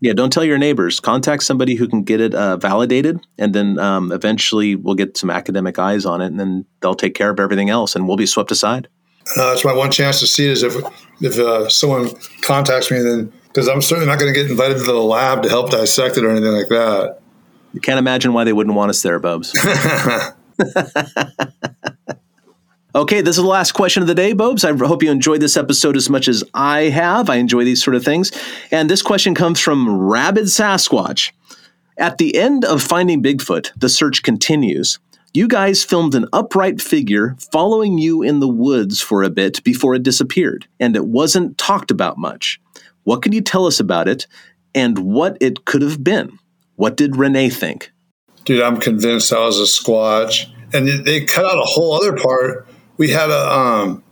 Yeah, don't tell your neighbors. Contact somebody who can get it uh, validated, and then um, eventually we'll get some academic eyes on it, and then they'll take care of everything else, and we'll be swept aside. Uh, that's my one chance to see it is if if uh, someone contacts me, then because I'm certainly not going to get invited to the lab to help dissect it or anything like that. You can't imagine why they wouldn't want us there, Bubs. [LAUGHS] [LAUGHS] Okay, this is the last question of the day, Bobes. I hope you enjoyed this episode as much as I have. I enjoy these sort of things. And this question comes from Rabid Sasquatch. At the end of Finding Bigfoot, the search continues. You guys filmed an upright figure following you in the woods for a bit before it disappeared, and it wasn't talked about much. What can you tell us about it and what it could have been? What did Renee think? Dude, I'm convinced that was a squatch. And they cut out a whole other part. We had a um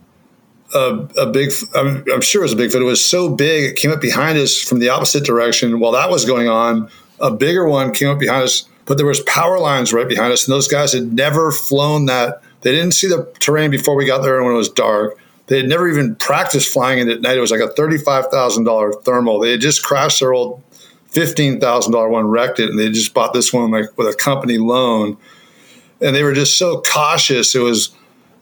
a, a big I'm, I'm sure it was a bigfoot. It was so big it came up behind us from the opposite direction. While that was going on, a bigger one came up behind us, but there was power lines right behind us, and those guys had never flown that. They didn't see the terrain before we got there when it was dark. They had never even practiced flying it at night. It was like a thirty-five thousand dollar thermal. They had just crashed their old fifteen thousand dollar one, wrecked it, and they just bought this one like with a company loan. And they were just so cautious. It was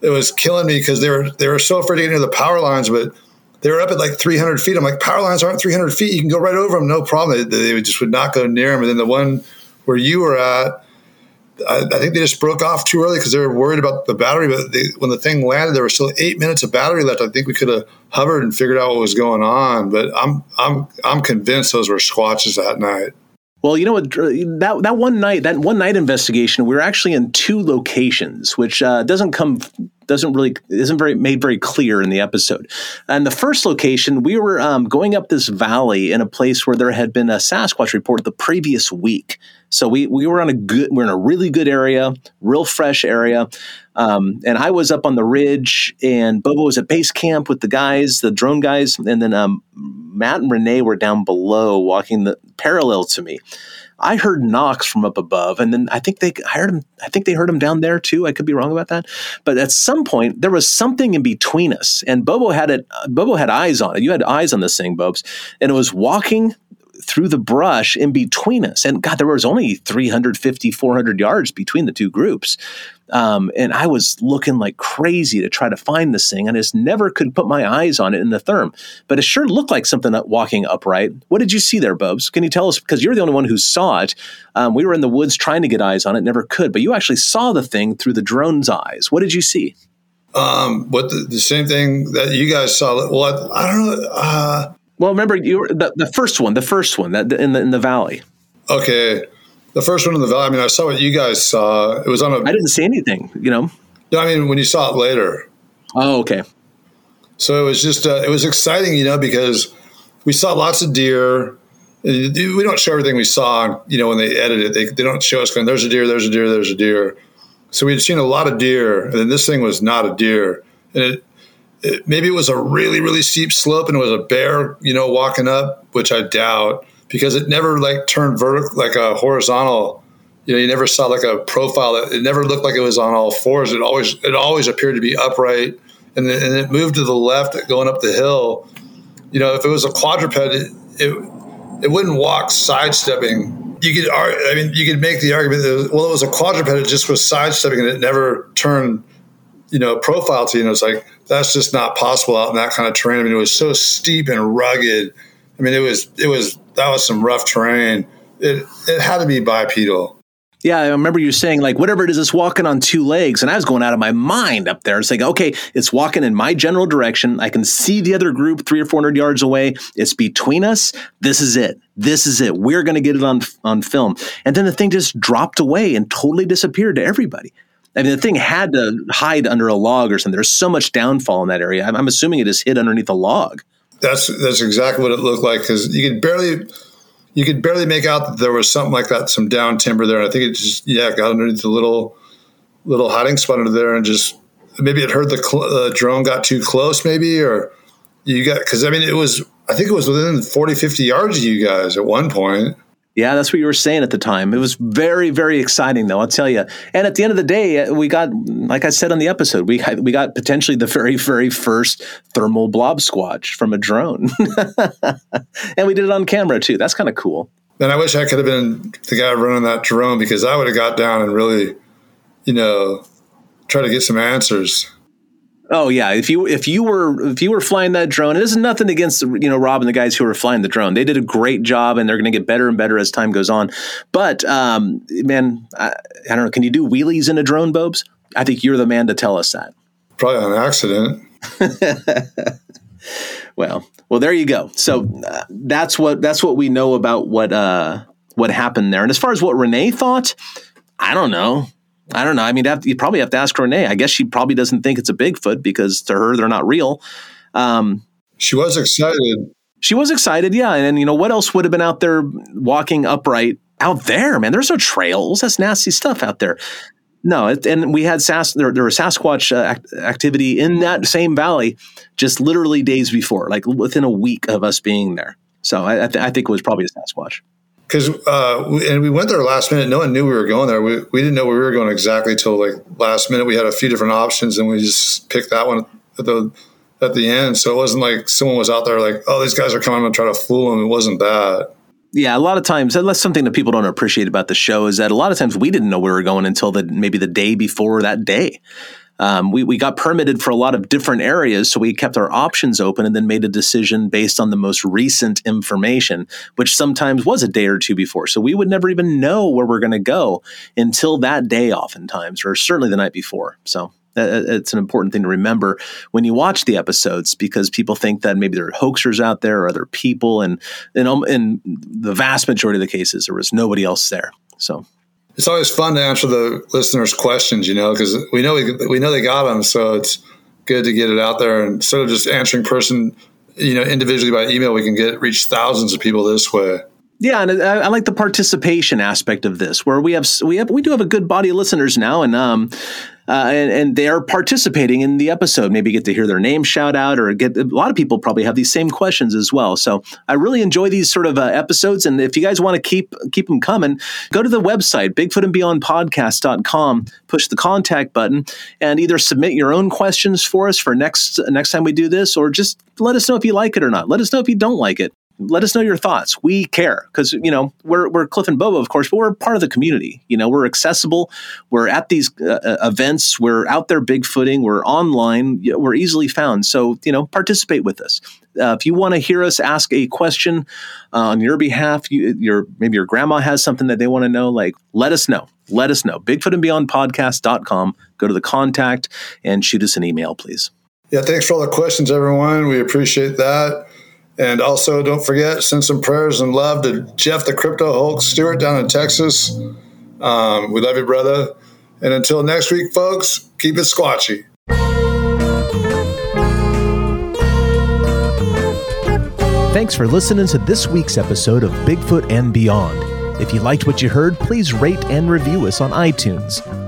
it was killing me because they were they were so afraid to get near the power lines, but they were up at like 300 feet. I'm like, power lines aren't 300 feet. You can go right over them, no problem. They, they just would not go near them. And then the one where you were at, I, I think they just broke off too early because they were worried about the battery. But they, when the thing landed, there was still eight minutes of battery left. I think we could have hovered and figured out what was going on. But I'm I'm I'm convinced those were squatches that night. Well, you know what? That that one night, that one night investigation, we were actually in two locations, which uh, doesn't come doesn't really isn't very made very clear in the episode. And the first location, we were um, going up this valley in a place where there had been a Sasquatch report the previous week. So we we were on a good we're in a really good area, real fresh area. Um, and I was up on the ridge, and Bobo was at base camp with the guys, the drone guys, and then um, Matt and Renee were down below, walking the parallel to me. I heard knocks from up above, and then I think they heard him. I think they heard him down there too. I could be wrong about that, but at some point there was something in between us, and Bobo had it. Bobo had eyes on it. You had eyes on this thing, Bobs, and it was walking through the brush in between us. And God, there was only 350, 400 yards between the two groups. Um, and I was looking like crazy to try to find this thing, and I just never could put my eyes on it in the therm. But it sure looked like something walking upright. What did you see there, Bobs? Can you tell us? Because you're the only one who saw it. Um, we were in the woods trying to get eyes on it, never could. But you actually saw the thing through the drone's eyes. What did you see? Um, what the, the, same thing that you guys saw? Well, I, I don't know. Uh, well, remember you were the, the first one, the first one that in the in the valley. Okay, the first one in the valley. I mean, I saw what you guys saw. It was on a. I didn't see anything. You know. No, I mean when you saw it later. Oh, okay. So it was just uh, it was exciting, you know, because we saw lots of deer. We don't show everything we saw, you know, when they edit it. They, they don't show us going, there's a deer, there's a deer, there's a deer. So we had seen a lot of deer, and then this thing was not a deer. And it, it, maybe it was a really, really steep slope and it was a bear, you know, walking up, which I doubt because it never like turned vertical, like a horizontal. You know, you never saw like a profile it never looked like it was on all fours. It always, it always appeared to be upright and, then, and it moved to the left going up the hill. You know, if it was a quadruped, it, it, it wouldn't walk sidestepping. You could, I mean, you could make the argument that, well, it was a quadruped, it just was sidestepping and it never turned, you know, profile to you. And it's like, that's just not possible out in that kind of terrain. I mean, it was so steep and rugged. I mean, it was it was that was some rough terrain. It it had to be bipedal. Yeah, I remember you saying like whatever it is, it's walking on two legs, and I was going out of my mind up there. It's like okay, it's walking in my general direction. I can see the other group three or four hundred yards away. It's between us. This is it. This is it. We're going to get it on on film. And then the thing just dropped away and totally disappeared to everybody. I mean, the thing had to hide under a log or something. There's so much downfall in that area. I'm, I'm assuming it is hid underneath a log. That's that's exactly what it looked like because you could barely you could barely make out that there was something like that, some down timber there. I think it just yeah got underneath the little little hiding spot under there and just maybe it heard the cl- uh, drone got too close maybe or you got because I mean it was I think it was within 40 50 yards of you guys at one point. Yeah, that's what you were saying at the time. It was very, very exciting, though. I'll tell you. And at the end of the day, uh, we got, like I said on the episode, we we got potentially the very, very first thermal blob squatch from a drone, [LAUGHS] and we did it on camera too. That's kind of cool. And I wish I could have been the guy running that drone because I would have got down and really, you know, try to get some answers. Oh yeah, if you if you were if you were flying that drone, it isn't nothing against you know Rob and the guys who were flying the drone. They did a great job, and they're going to get better and better as time goes on. But um, man, I, I, don't know. Can you do wheelies in a drone, Bobes? I think you're the man to tell us that. Probably an accident. [LAUGHS] well, well, there you go. So uh, that's what that's what we know about what uh, what happened there. And as far as what Renee thought, I don't know. I don't know. I mean, you probably have to ask Renee. I guess she probably doesn't think it's a Bigfoot because to her they're not real. Um, she was excited. She was excited, yeah. And, and you know what else would have been out there walking upright out there, man. There's no trails. That's nasty stuff out there. No, it, and we had Sas- there, there was Sasquatch uh, act- activity in that same valley just literally days before, like within a week of us being there. So I, I, th- I think it was probably a Sasquatch. Because uh, and we went there last minute. No one knew we were going there. We, we didn't know where we were going exactly till like last minute. We had a few different options, and we just picked that one at the at the end. So it wasn't like someone was out there like, "Oh, these guys are coming and try to fool them." It wasn't that yeah, a lot of times, that's something that people don't appreciate about the show is that a lot of times we didn't know we were going until the maybe the day before that day. Um, we, we got permitted for a lot of different areas, so we kept our options open and then made a decision based on the most recent information, which sometimes was a day or two before. So we would never even know where we're going to go until that day, oftentimes, or certainly the night before. So uh, uh, it's an important thing to remember when you watch the episodes because people think that maybe there are hoaxers out there or other people, and in, in um, the vast majority of the cases, there was nobody else there. So it's always fun to answer the listeners' questions, you know, because we know we, we know they got them, so it's good to get it out there and instead of just answering person, you know, individually by email, we can get reach thousands of people this way. Yeah, and I, I, like the participation aspect of this, where we have we have we do have a good body of listeners now, and um, uh, and, and, they are participating in the episode. Maybe get to hear their name shout out, or get a lot of people probably have these same questions as well. So I really enjoy these sort of uh, episodes, and if you guys want to keep keep them coming, go to the website bigfootandbeyondpodcast.com, push the contact button, and either submit your own questions for us for next next time we do this, or just let us know if you like it or not. Let us know if you don't like it let us know your thoughts. We care because you know we're we're Cliff and Bobo, of course, but we're part of the community. You know, we're accessible. We're at these uh, uh events. We're out there bigfooting. We're online. We're easily found. So you know, participate with us. Uh, if you want to hear us ask a question uh, on your behalf, you, your maybe your grandma has something that they want to know. Like, let us know. Let us know. Bigfoot and Beyond Podcast.com. Go to the contact and shoot us an email, please. Yeah, thanks for all the questions, everyone. We appreciate that. And also, don't forget, send some prayers and love to Jeff the Crypto Hulk Stewart down in Texas. Um, we love you, brother. And until next week, folks, keep it squatchy. Thanks for listening to this week's episode of Bigfoot and Beyond. If you liked what you heard, please rate and review us on iTunes.